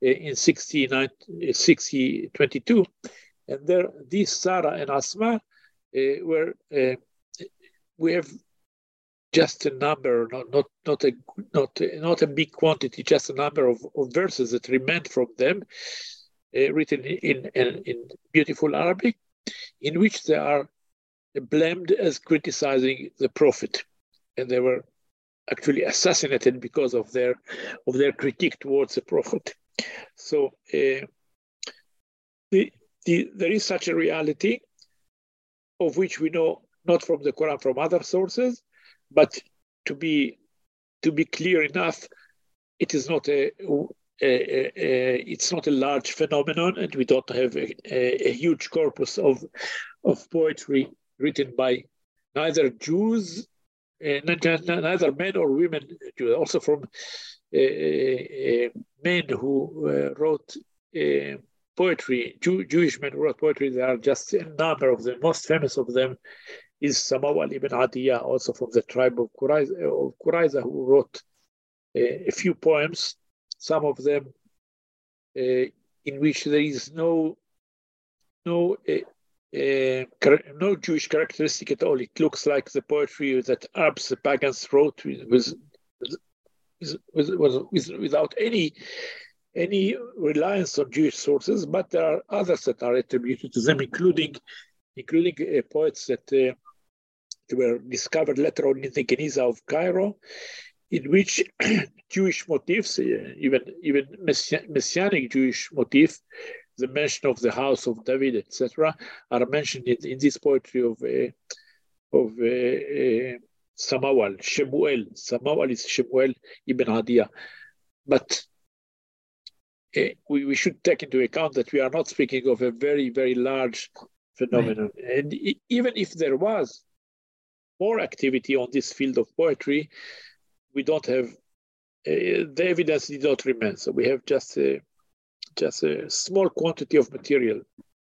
uh, in 6022. Uh, and there, these Sarah and Asma uh, were, uh, we have just a number, not not not a not not a big quantity, just a number of, of verses that remain from them, uh, written in, in in beautiful Arabic, in which they are blamed as criticizing the prophet, and they were actually assassinated because of their of their critique towards the prophet. So uh, the, the, there is such a reality of which we know not from the Quran, from other sources, but to be to be clear enough, it is not a, a, a, a it's not a large phenomenon, and we don't have a, huge corpus of of poetry written by neither Jews, uh, neither men or women, also from uh, uh, men who uh, wrote uh, poetry, Jew, Jewish men who wrote poetry. There are just a number of them. Most famous of them is Samawal ibn Adiyah, also from the tribe of Quraiza, who wrote a few poems, some of them in which there is no no uh, no Jewish characteristic at all. It looks like the poetry that Arabs, the pagans, wrote with, with, with, without any any reliance on Jewish sources, but there are others that are attributed to them, including including uh, poets that uh, were discovered later on in the Geniza of Cairo, in which Jewish motifs, uh, even even messianic Jewish motif, the mention of the house of David, etc., are mentioned in, in, this poetry of uh, of uh, uh, Samawal, Shemuel. Samawal is Shemuel ibn Adiyah. But uh, we, we should take into account that we are not speaking of a very, very large phenomenon. Right. And even if there was more activity on this field of poetry, we don't have uh, the evidence did not remain. So we have just a, just a small quantity of material.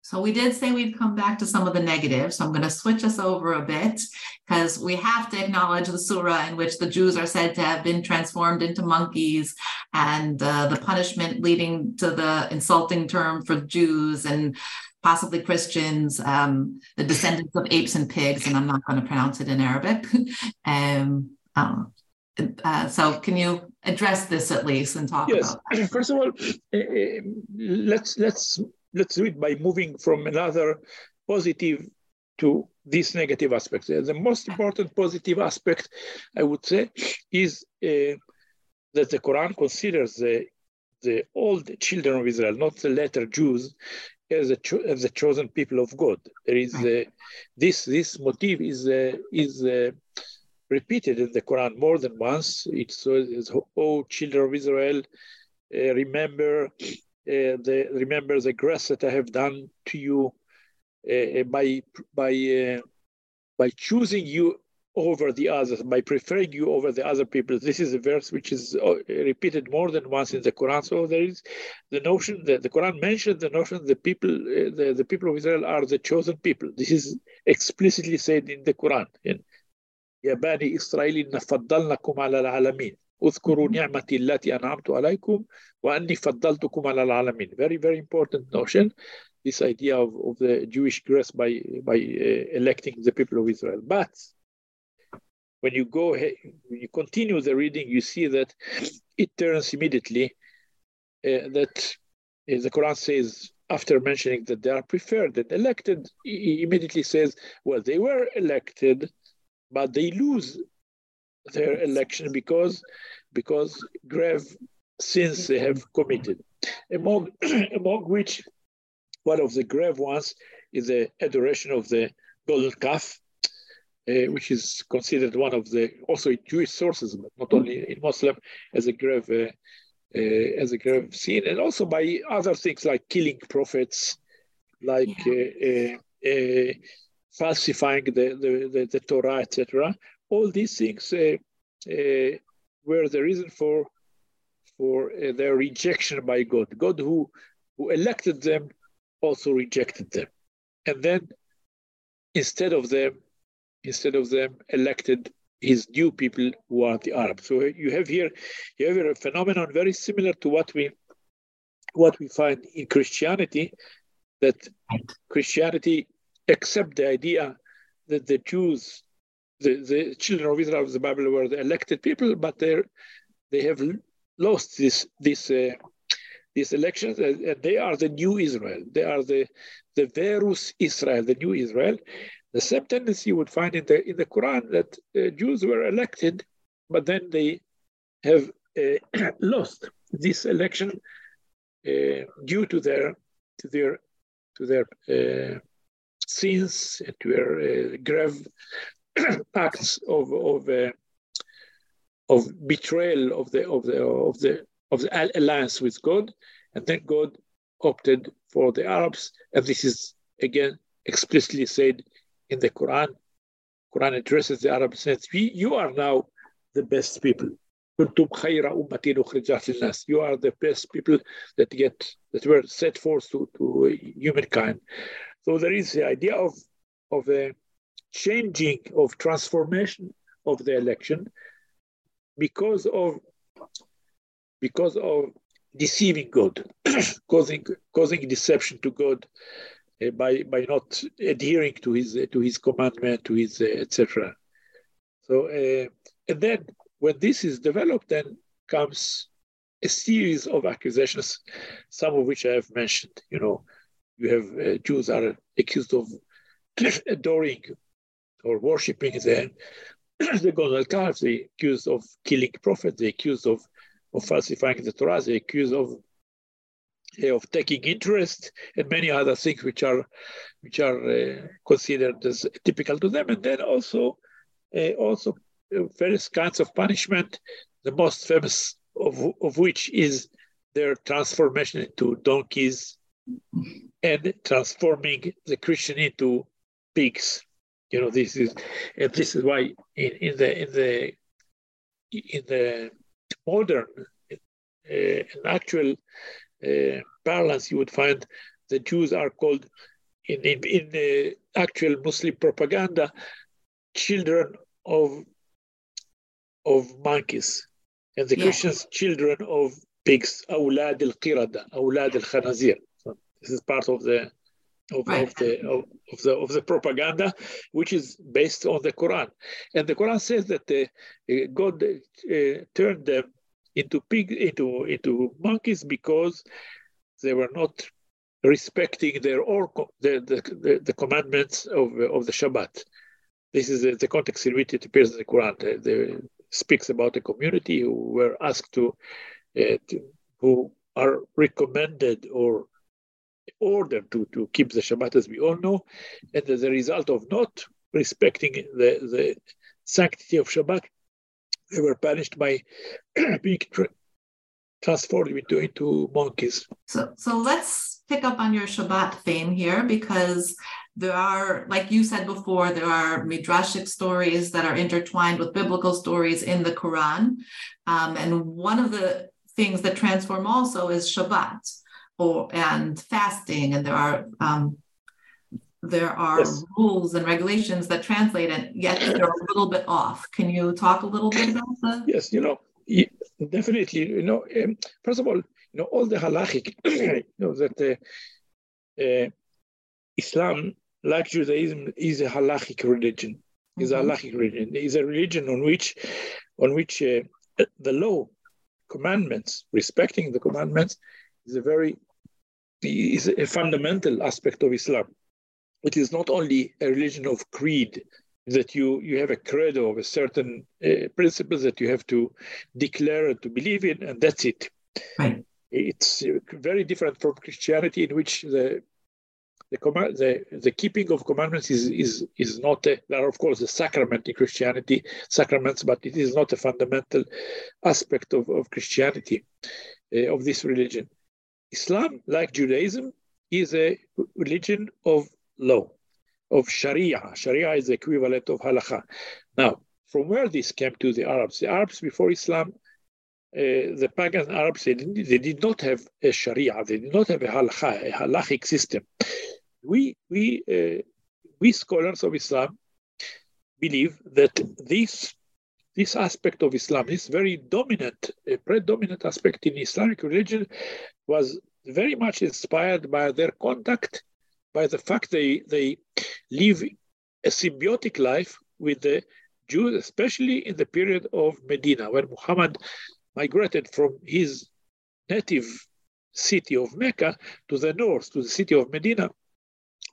So we did say we'd come back to some of the negatives. So I'm going to switch us over a bit because we have to acknowledge the surah in which the Jews are said to have been transformed into monkeys and uh, the punishment leading to the insulting term for Jews and possibly Christians, um, the descendants of apes and pigs, and I'm not going to pronounce it in Arabic. um, um, uh, so can you address this at least and talk yes. about that? First of all, uh, let's let's let's do it by moving from another positive to this negative aspect. The most important positive aspect, I would say, is uh, that the Quran considers the the old children of Israel, not the later Jews, as, a cho- as the chosen people of God. There is uh, this this motive is uh, is uh, repeated in the Quran more than once. It says, "Oh, children of Israel, uh, remember uh, the remember the grace that I have done to you uh, by by by choosing you over the others, by preferring you over the other people. This is a verse which is repeated more than once in the Quran. So there is the notion that the Quran mentions the notion that people, uh, the, the people of Israel are the chosen people. This is explicitly said in the Quran. In, يا بني إسرائيل إن فضلناكم على العالمين اذكروا نعمتي التي أنعمت عليكم وأني فضلتكم على العالمين very very important notion this idea of, of the Jewish grace by by uh, electing the people of Israel but when you go you continue the reading you see that it turns immediately uh, that uh, the Quran says after mentioning that they are preferred and elected, he immediately says, well, they were elected but they lose their election because because grave sins they have committed. Among among which one of the grave ones is the adoration of the golden calf, uh, which is considered one of the also in Jewish sources, but not only in Muslim, as a grave uh, uh, as a grave sin, and also by other things like killing prophets, like yeah. Uh, uh, falsifying the, the, the, the Torah, etc. All these things uh, uh, were the reason for, for uh, their rejection by God. God who, who elected them also rejected them. And then instead of them, instead of them, elected his new people who are the Arabs. So you have here, you have here a phenomenon very similar to what we what we find in Christianity, that Christianity accept the idea that the Jews, the, the children of Israel of the Bible were the elected people, but they they have lost this this uh, these elections, and they are the new Israel. They are the the Verus Israel, the new Israel. The same tendency you would find in the in the Quran that uh, Jews were elected, but then they have uh, lost this election uh, due to their to their to their uh, sins and to their uh, grave acts of of of betrayal of the of the of the of the alliance with God, and then God opted for the Arabs, and this is again explicitly said in the Quran. Quran addresses the Arab says, you are now the best people. You are the best people that get that were set forth to, to humankind. So there is the idea of of a changing of transformation of the election because of because of deceiving God, causing causing deception to God, by by not adhering to his uh, to his commandment, to his uh, etc. So uh, and then when this is developed, then comes a series of accusations, some of which I have mentioned. You know, you have uh, Jews are accused of adoring or worshiping the the golden calf. They accused of killing prophets. They accused of of falsifying the Torah. They accused of uh, of taking interest and many other things which are which are uh, considered as typical to them, and then also uh, also various kinds of punishment, the most famous of, of which is their transformation into donkeys and transforming the Christian into pigs. You know, this is and this is why in, in the in the in the modern uh, actual uh, uh, parlance, you would find the Jews are called in, in, in actual Muslim propaganda children of of monkeys. And the yeah. Christians children of pigs Aulad al-qirada aulad al-khanazir. So this is part of the of, of the of, of, the of the propaganda which is based on the Quran. And the Quran says that uh, uh God uh, turned them into pig into into monkeys because they were not respecting their or the, the, the, commandments of of the Shabbat. This is the, the context in which it appears in the Quran. The, speaks about a community who were asked to, uh, to who are recommended or ordered to, to keep the Shabbat as we all know, and as a result of not respecting the, the sanctity of Shabbat, they were punished by being tra- transformed into, into monkeys. So, so let's pick up on your Shabbat theme here because there are, like you said before, there are midrashic stories that are intertwined with biblical stories in the Quran. Um, and one of the things that transform also is Shabbat or and fasting. And there are um, there are yes. rules and regulations that translate and yet they're a little bit off. Can you talk a little bit about that? Yes, you know, definitely. You know, um, first of all, you know, all the halachic, you know, that uh, uh, Islam like Judaism, is a halachic religion. Is mm-hmm. a halachic religion. Is a religion on which, on which uh, the law, commandments, respecting the commandments, is a very is a fundamental aspect of Islam. It is not only a religion of creed that you you have a credo of a certain uh, principles that you have to declare to believe in, and that's it. Right. It's very different from Christianity, in which the the, command, the, the keeping of commandments is, is, is not, a, there are of course a sacrament in Christianity, sacraments, but it is not a fundamental aspect of, of Christianity, uh, of this religion. Islam, like Judaism, is a religion of law, of Sharia. Sharia is the equivalent of halakha. Now, from where this came to the Arabs? The Arabs before Islam, uh, the pagan Arabs, they, they, did not have a Sharia, they did not have a halakha, a halachic system we we uh, we scholars of Islam believe that this this aspect of Islam, this very dominant, uh, predominant aspect in Islamic religion, was very much inspired by their contact, by the fact they they live a symbiotic life with the Jews, especially in the period of Medina, when Muhammad migrated from his native city of Mecca to the north, to the city of Medina,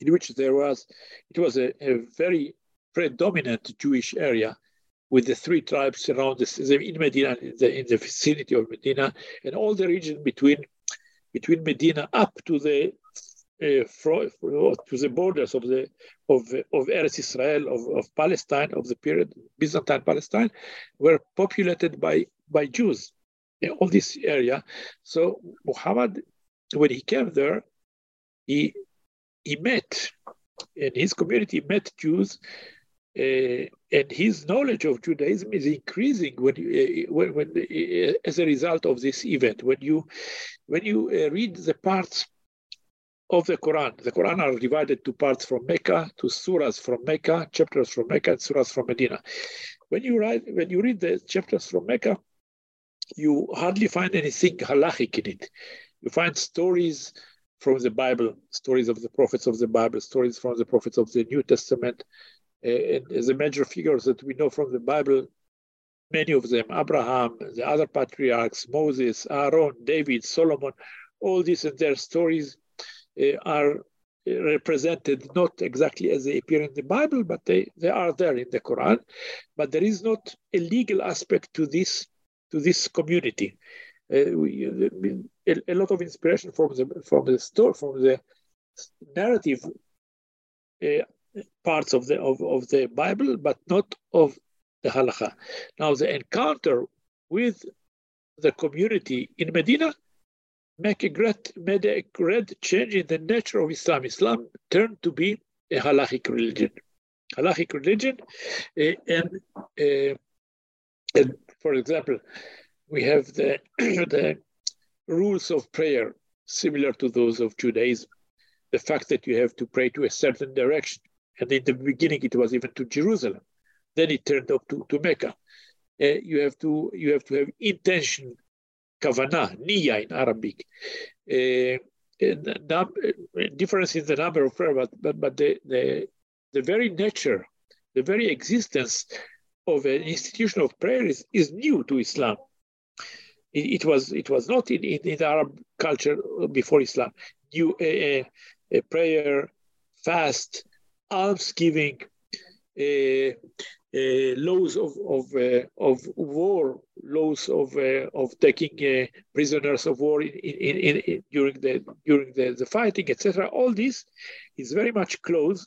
in which there was, it was a, a very predominant Jewish area with the three tribes around this, in Medina, in the, in the vicinity of Medina, and all the region between between Medina up to the uh, to the borders of the of of Eretz Israel of, of Palestine of the period Byzantine Palestine were populated by by Jews in all this area. So Muhammad, when he came there, he he met in his community met Jews. Uh, and his knowledge of Judaism is increasing when, uh, when, when uh, as a result of this event. When you when you read the parts of the Quran. The Quran are divided to parts from Mecca, to surahs from Mecca, chapters from Mecca, and surahs from Medina. When you write, when you read the chapters from Mecca, you hardly find anything halachic in it. You find stories from the Bible, stories of the prophets of the Bible, stories from the prophets of the New Testament. Uh, and the major figures that we know from the Bible, many of them, Abraham, the other patriarchs, Moses, Aaron, David, Solomon, all these and their stories are represented not exactly as they appear in the Bible, but they, they are there in the Quran. But there is not a legal aspect to this to this community. Uh, we, a, a, lot of inspiration from the from the story from the narrative uh, parts of the of, of the Bible, but not of the halakha. Now the encounter with the community in Medina make a great, made a great change in the nature of Islam. Islam turned to be a halachic religion. Halachic religion, uh, and, uh, and for example, we have the, the rules of prayer similar to those of Judaism. The fact that you have to pray to a certain direction. And in the beginning, it was even to Jerusalem. Then it turned up to, to Mecca. Uh, you have to you have to have intention kavanah, niya in Arabic. Uh, difference in the number of prayer, but, but, but the, the, the very nature, the very existence of an institution of prayer is, is new to Islam. It, it was it was not in, in, in, Arab culture before Islam. New a, a prayer, fast, almsgiving, uh, uh, laws of of uh, of war, laws of uh, of taking prisoners of war in, in, in, in, during the during the, the fighting, etc. All this is very much close,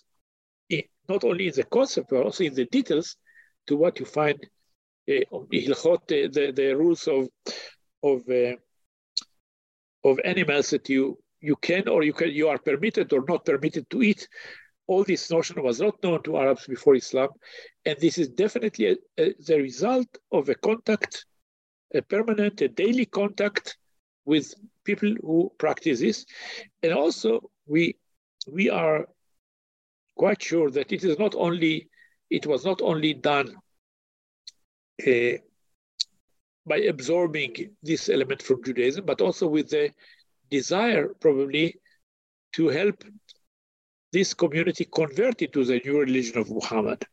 in, not only in the concept but also in the details, to what you find of the, the, the rules of of of animals that you you can or you can you are permitted or not permitted to eat all this notion was not known to Arabs before Islam. And this is definitely a, a, the result of a contact, a permanent, a daily contact with people who practice this. And also, we, we are quite sure that it is not only, it was not only done uh, by absorbing this element from Judaism, but also with the desire probably to help this community converted to the new religion of Muhammad.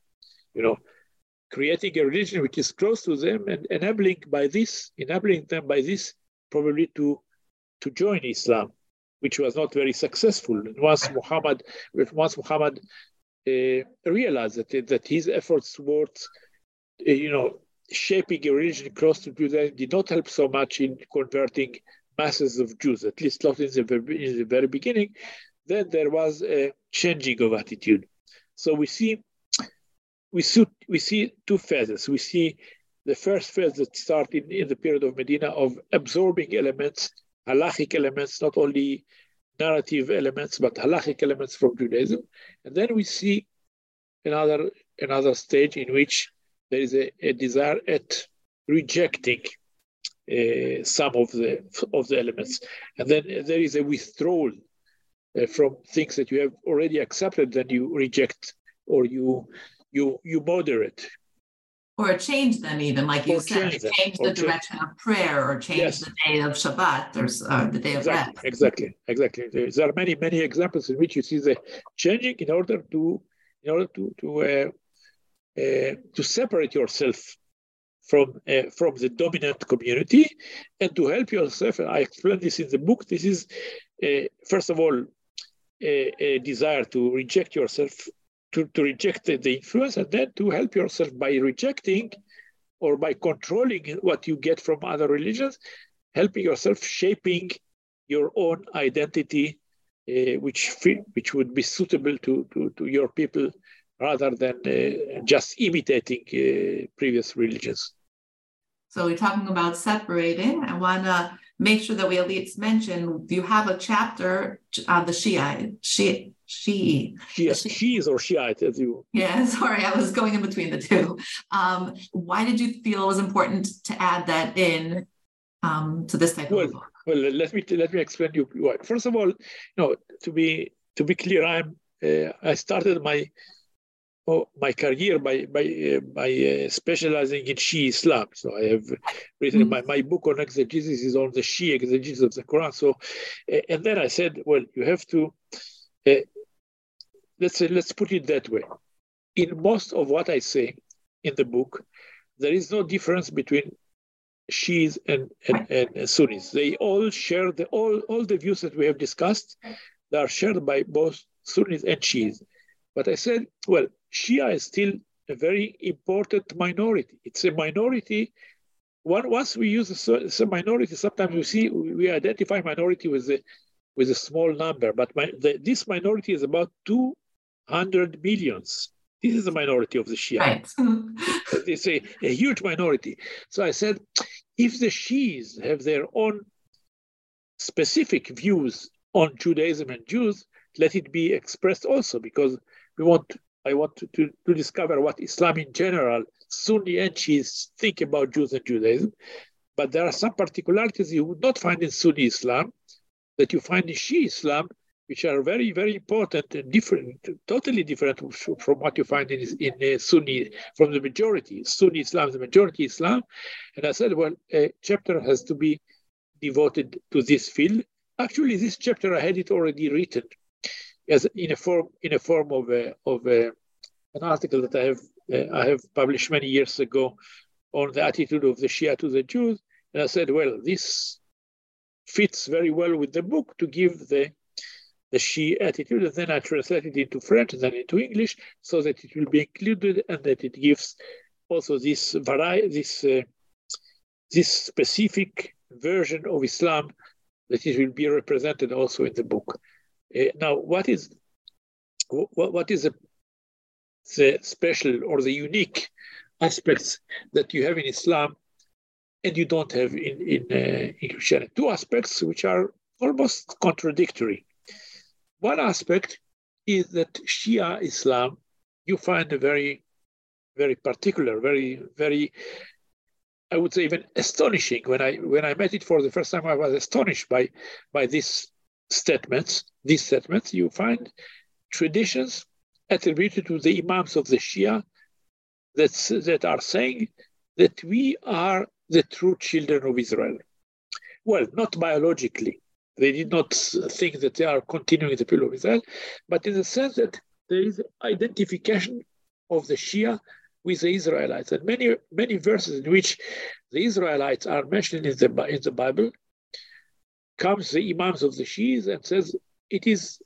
You know, creating a religion which is close to them and enabling by this, enabling them by this, probably to to join Islam, which was not very successful. And once Muhammad, once Muhammad uh, realized that that his efforts towards, uh, you know, shaping a religion close to Judaism did not help so much in converting masses of Jews, at least not in the, in the very beginning then there was a changing of attitude. So we see we see, we see two phases. We see the first phase that started in the period of Medina of absorbing elements, halachic elements, not only narrative elements, but halachic elements from Judaism. And then we see another another stage in which there is a, a desire at rejecting uh, some of the of the elements, and then there is a withdrawal uh, from things that you have already accepted, then you reject or you you you border it. Or change them even like you Or said change change the change- direction of prayer or change Yes. the day of shabbat or uh, the day of exactly rest. exactly exactly. There there are many many examples in which you see the changing in order to in order to to uh, uh, to separate yourself from uh, from the dominant community and to help yourself. And i explain this in the book. This is uh, first of all a, a desire to reject yourself to, to reject the, influence and then to help yourself by rejecting or by controlling what you get from other religions helping yourself shaping your own identity uh, which which would be suitable to, to, to your people rather than uh, just imitating uh, previous religions so we're talking about separating i want to make sure that we at least mention you have a chapter on the shiite Shi Shi- Shias or Shiite, as you Yeah, sorry, I was going in between the two. Um, why did you feel it was important to add that in um, to this type Well, of book? Well, let me let me explain to you why. First of all, you know, to be to be clear, I'm uh, I started my my career by by uh, by uh, specializing in Shia Islam. So I have written Mhm. my, my book on exegesis is on the Shia exegesis of the Quran. So, uh, and then I said, well, you have to uh, let's say let's put it that way. In most of what I say in the book, there is no difference between Shias and, and, and Sunnis. They all share the all, all the views that we have discussed. They are shared by both Sunnis and Shias. But I said, well, Shia is still a very important minority. It's a minority. One, once we use a, a minority, sometimes we see we identify minority with a with a small number, but my, the, this minority is about 200 millions. This is the minority of the Shia Right. it's a, a huge minority. So I said, if the Shias have their own specific views on Judaism and Jews, let it be expressed also, because we want. I want to, to, to discover what Islam in general, Sunni and Shias think about Jews and Judaism. But there are some particularities you would not find in Sunni Islam that you find in Shia Islam, which are very, very important and different, totally different from what you find in, in uh, Sunni, from the majority. Sunni Islam, is the majority Islam. And I said, well, a chapter has to be devoted to this field. Actually, this chapter I had it already written in a form in a form of a, of a, an article that I have uh, I have published many years ago on the attitude of the Shia to the Jews. And I said, well, this fits very well with the book to give the the Shia attitude, and then I translated it into French and then into English, so that it will be included and that it gives also this variety, this uh, this specific version of Islam that it will be represented also in the book. Uh, now, what is what, what is the, the special or the unique aspects that you have in Islam and you don't have in in, uh, in Christianity? Two aspects which are almost contradictory. One aspect is that Shia Islam you find a very, very particular, very, very, I would say even astonishing. When I when I met it for the first time, I was astonished by by these statements. These statements you find traditions attributed to the imams of the Shia that that are saying that we are the true children of Israel. Well, not biologically. They did not think that they are continuing the people of Israel, but in the sense that there is identification of the Shia with the Israelites. And many, many verses in which the Israelites are mentioned in the, in the Bible comes the imams of the Shias and says, it is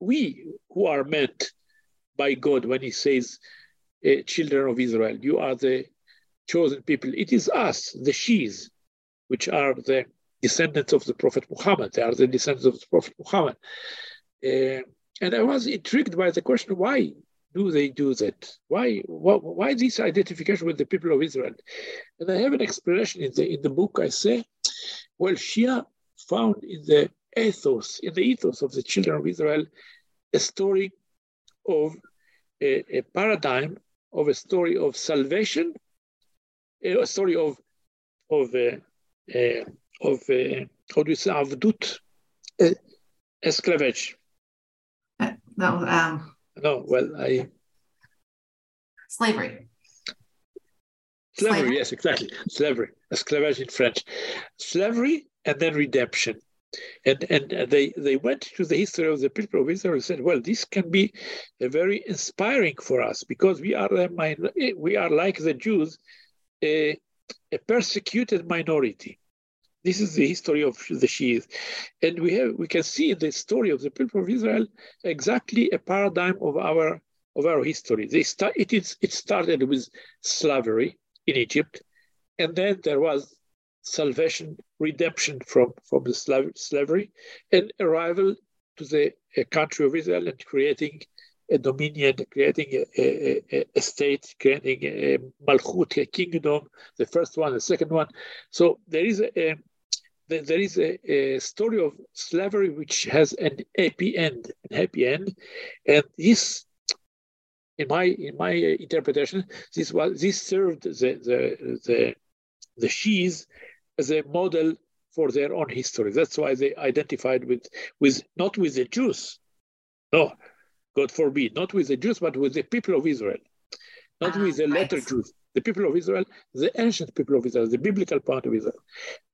we who are meant by God when he says, uh, children of Israel, you are the chosen people. It is us, the Shias, which are the descendants of the Prophet Muhammad. They are the descendants of the Prophet Muhammad. Uh, and I was intrigued by the question, why do they do that? Why, why, why this identification with the people of Israel? And I have an explanation in the, in the book. I say, well, Shia found in the ethos, in the ethos of the children of Israel, a story of a, a paradigm of a story of salvation, a story of of uh, uh, of uh, how do you say avdut, esclavage. No, um, No, well, I Slavery. Slavery, slavery. yes, exactly. Slavery, esclavage in French. Slavery and then redemption. And, and they, they went to the history of the people of Israel and said, well, this can be very inspiring for us because we are, a we are like the Jews, a, a persecuted minority. This is the history of the Shias. And we have we can see the story of the people of Israel exactly a paradigm of our of our history. They start, it, is, it started with slavery in Egypt, and then there was salvation, redemption from, from the slav- slavery, and arrival to the uh, country of Israel and creating a dominion, creating a, a, a, state, creating a malchut, a kingdom, the first one, the second one. So there is a, there is a, a, story of slavery which has an happy end, an happy end, and this, in my in my interpretation, this was this served the the the, the Shias as a model for their own history. That's why they identified with with not with the Jews, no, God forbid, not with the Jews, but with the people of Israel, not with the later right. Jews the people of Israel, the ancient people of Israel, the biblical part of Israel.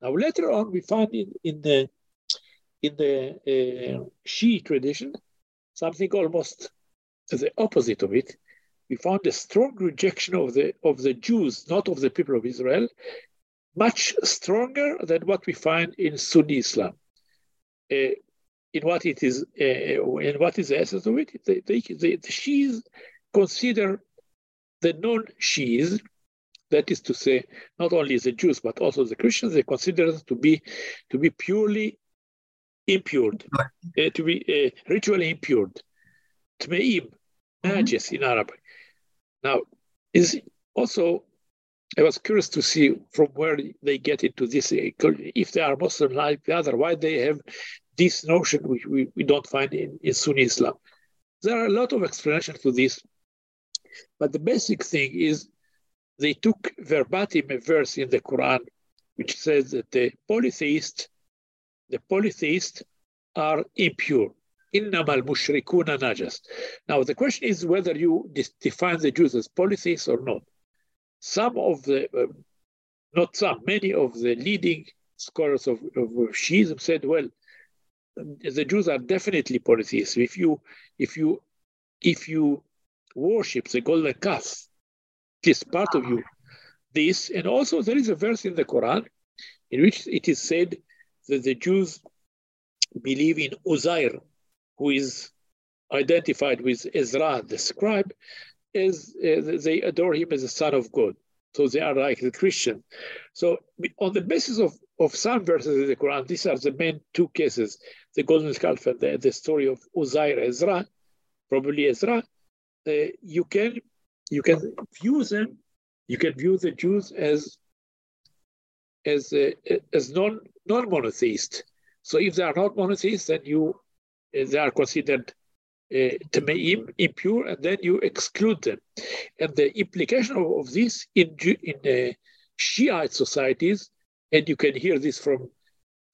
Now, later on, we find in, in the in the uh, Shia tradition something almost the opposite of it. We found a strong rejection of the of the Jews, not of the people of Israel, much stronger than what we find in Sunni Islam. Uh, in what it is, uh, in what is the essence of it, they, they, they, the Shias consider the non-Shias, that is to say, not only the Jews but also the Christians, they consider them to be to be purely impure, uh, to be uh, ritually impure, tmeim, najis in Arabic. Now, is also I was curious to see from where they get into this. Uh, if they are Muslim like the other, why they have this notion which we, we don't find in, in Sunni Islam. There are a lot of explanations to this. But the basic thing is they took verbatim a verse in the Quran which says that the polytheists, the polytheists are impure. Innamal mushrikuna najas. Now the question is whether you define the Jews as polytheists or not. Some of the, uh, not some, many of the leading scholars of, of Shiism said, well, the Jews are definitely polytheists. If you, if you, if you worship the golden calf. It is part of you. This, and also there is a verse in the Quran in which it is said that the Jews believe in Uzair, who is identified with Ezra, the scribe, as uh, they adore him as the son of God. So they are like the Christian. So on the basis of, of some verses in the Quran, these are the main two cases, the golden calf and the, the story of Uzair Ezra, probably Ezra, uh, you can you can view them, you can view the Jews as as uh, as non non monotheist. So if they are not monotheists, then you they are considered uh, impure, and then you exclude them. And the implication of, of this in in uh, Shiite societies, and you can hear this from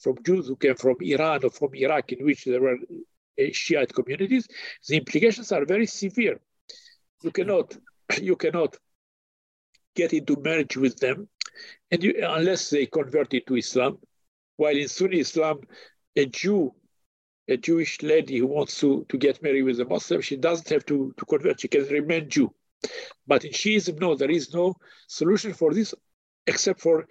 from Jews who came from Iran or from Iraq, in which there were uh, Shiite communities, the implications are very severe you cannot you cannot get into marriage with them, and you, unless they convert into Islam. While in Sunni Islam, a Jew, a Jewish lady who wants to, to get married with a Muslim, she doesn't have to, to convert, she can remain Jew. But in Shiism, no, there is no solution for this except for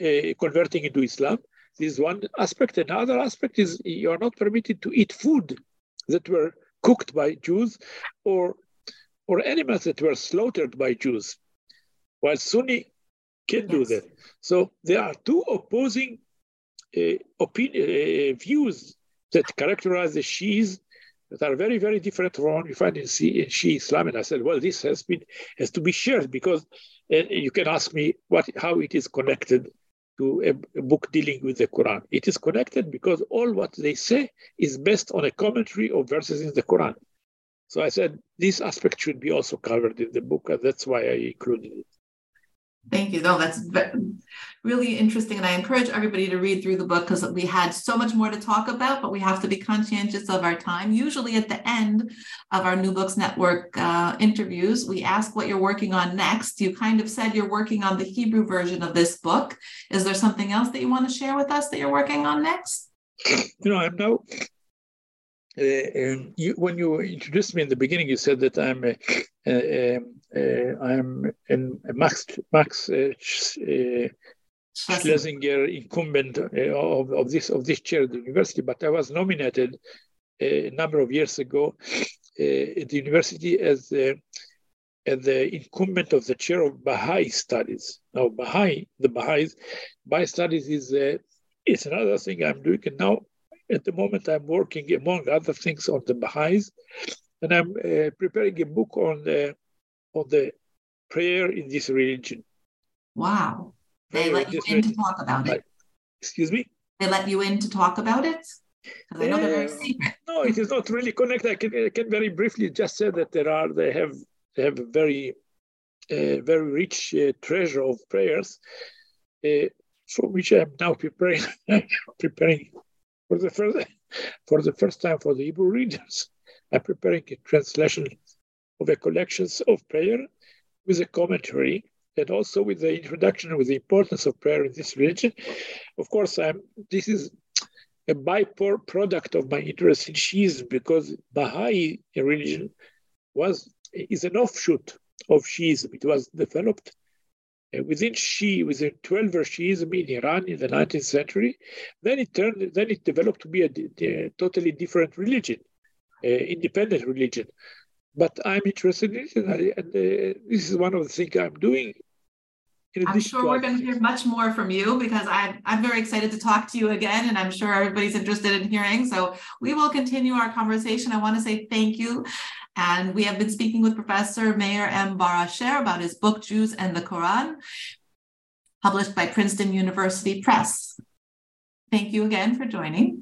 uh, converting into Islam. This is one aspect. Another aspect is you are not permitted to eat food that were cooked by Jews or or animals that were slaughtered by Jews, while Sunni can yes. do that. So there are two opposing uh, opinion, uh, views that characterize the Shias that are very, very different from what we find in, Shia Islam. And I said, well, this has been has to be shared because uh, you can ask me what how it is connected to a, a, book dealing with the Quran. It is connected because all what they say is based on a commentary of verses in the Quran. So I said this aspect should be also covered in the book, and that's why I included it. Thank you. No, that's really interesting. And I encourage everybody to read through the book because we had so much more to talk about, but we have to be conscientious of our time. Usually at the end of our New Books Network uh, interviews, we ask what you're working on next. You kind of said you're working on the Hebrew version of this book. Is there something else that you want to share with us that you're working on next? You know, I'm now uh, you, when you introduced me in the beginning, you said that I'm a, a, a, I'm a Max Max uh, uh, Schloessinger incumbent of, of this of this chair at the university, but I was nominated a number of years ago at the university as the as the incumbent of the chair of Baha'i studies. Now, Baha'i, the Baha'is, Baha'i studies is uh, it's another thing I'm doing, and now at the moment, I'm working, among other things, on the Baha'is, and I'm uh, preparing a book on the on the prayer in this religion. Wow! They prayer let you in religion. to talk about it. Excuse me. They let you in to talk about it. I know they're very secret. No, it is not really connected. I can, I can very briefly just say that there are they have they have a very uh, very rich uh, treasure of prayers, uh, for which I'm now preparing preparing for the first for the first time for the Hebrew readers. I'm preparing a translation of a collections of prayer with a commentary and also with the introduction with the importance of prayer in this religion. Of course, I'm, this is a byproduct of my interest in Shiism because Baha'i religion was is an offshoot of Shiism. It was developed within Shi, within 12 Shiism in Iran in the 19th century, then it turned, then it developed to be a, a totally different religion, uh, independent religion. But I'm interested in it, and uh, this is one of the things I'm doing. I'm sure we're going to hear much more from you because I'm, I'm very excited to talk to you again, and I'm sure everybody's interested in hearing. So we will continue our conversation. I want to say thank you and we have been speaking with Professor Meir M. Bar Asher about his book, Jews and the Quran, published by Princeton University Press. Thank you again for joining.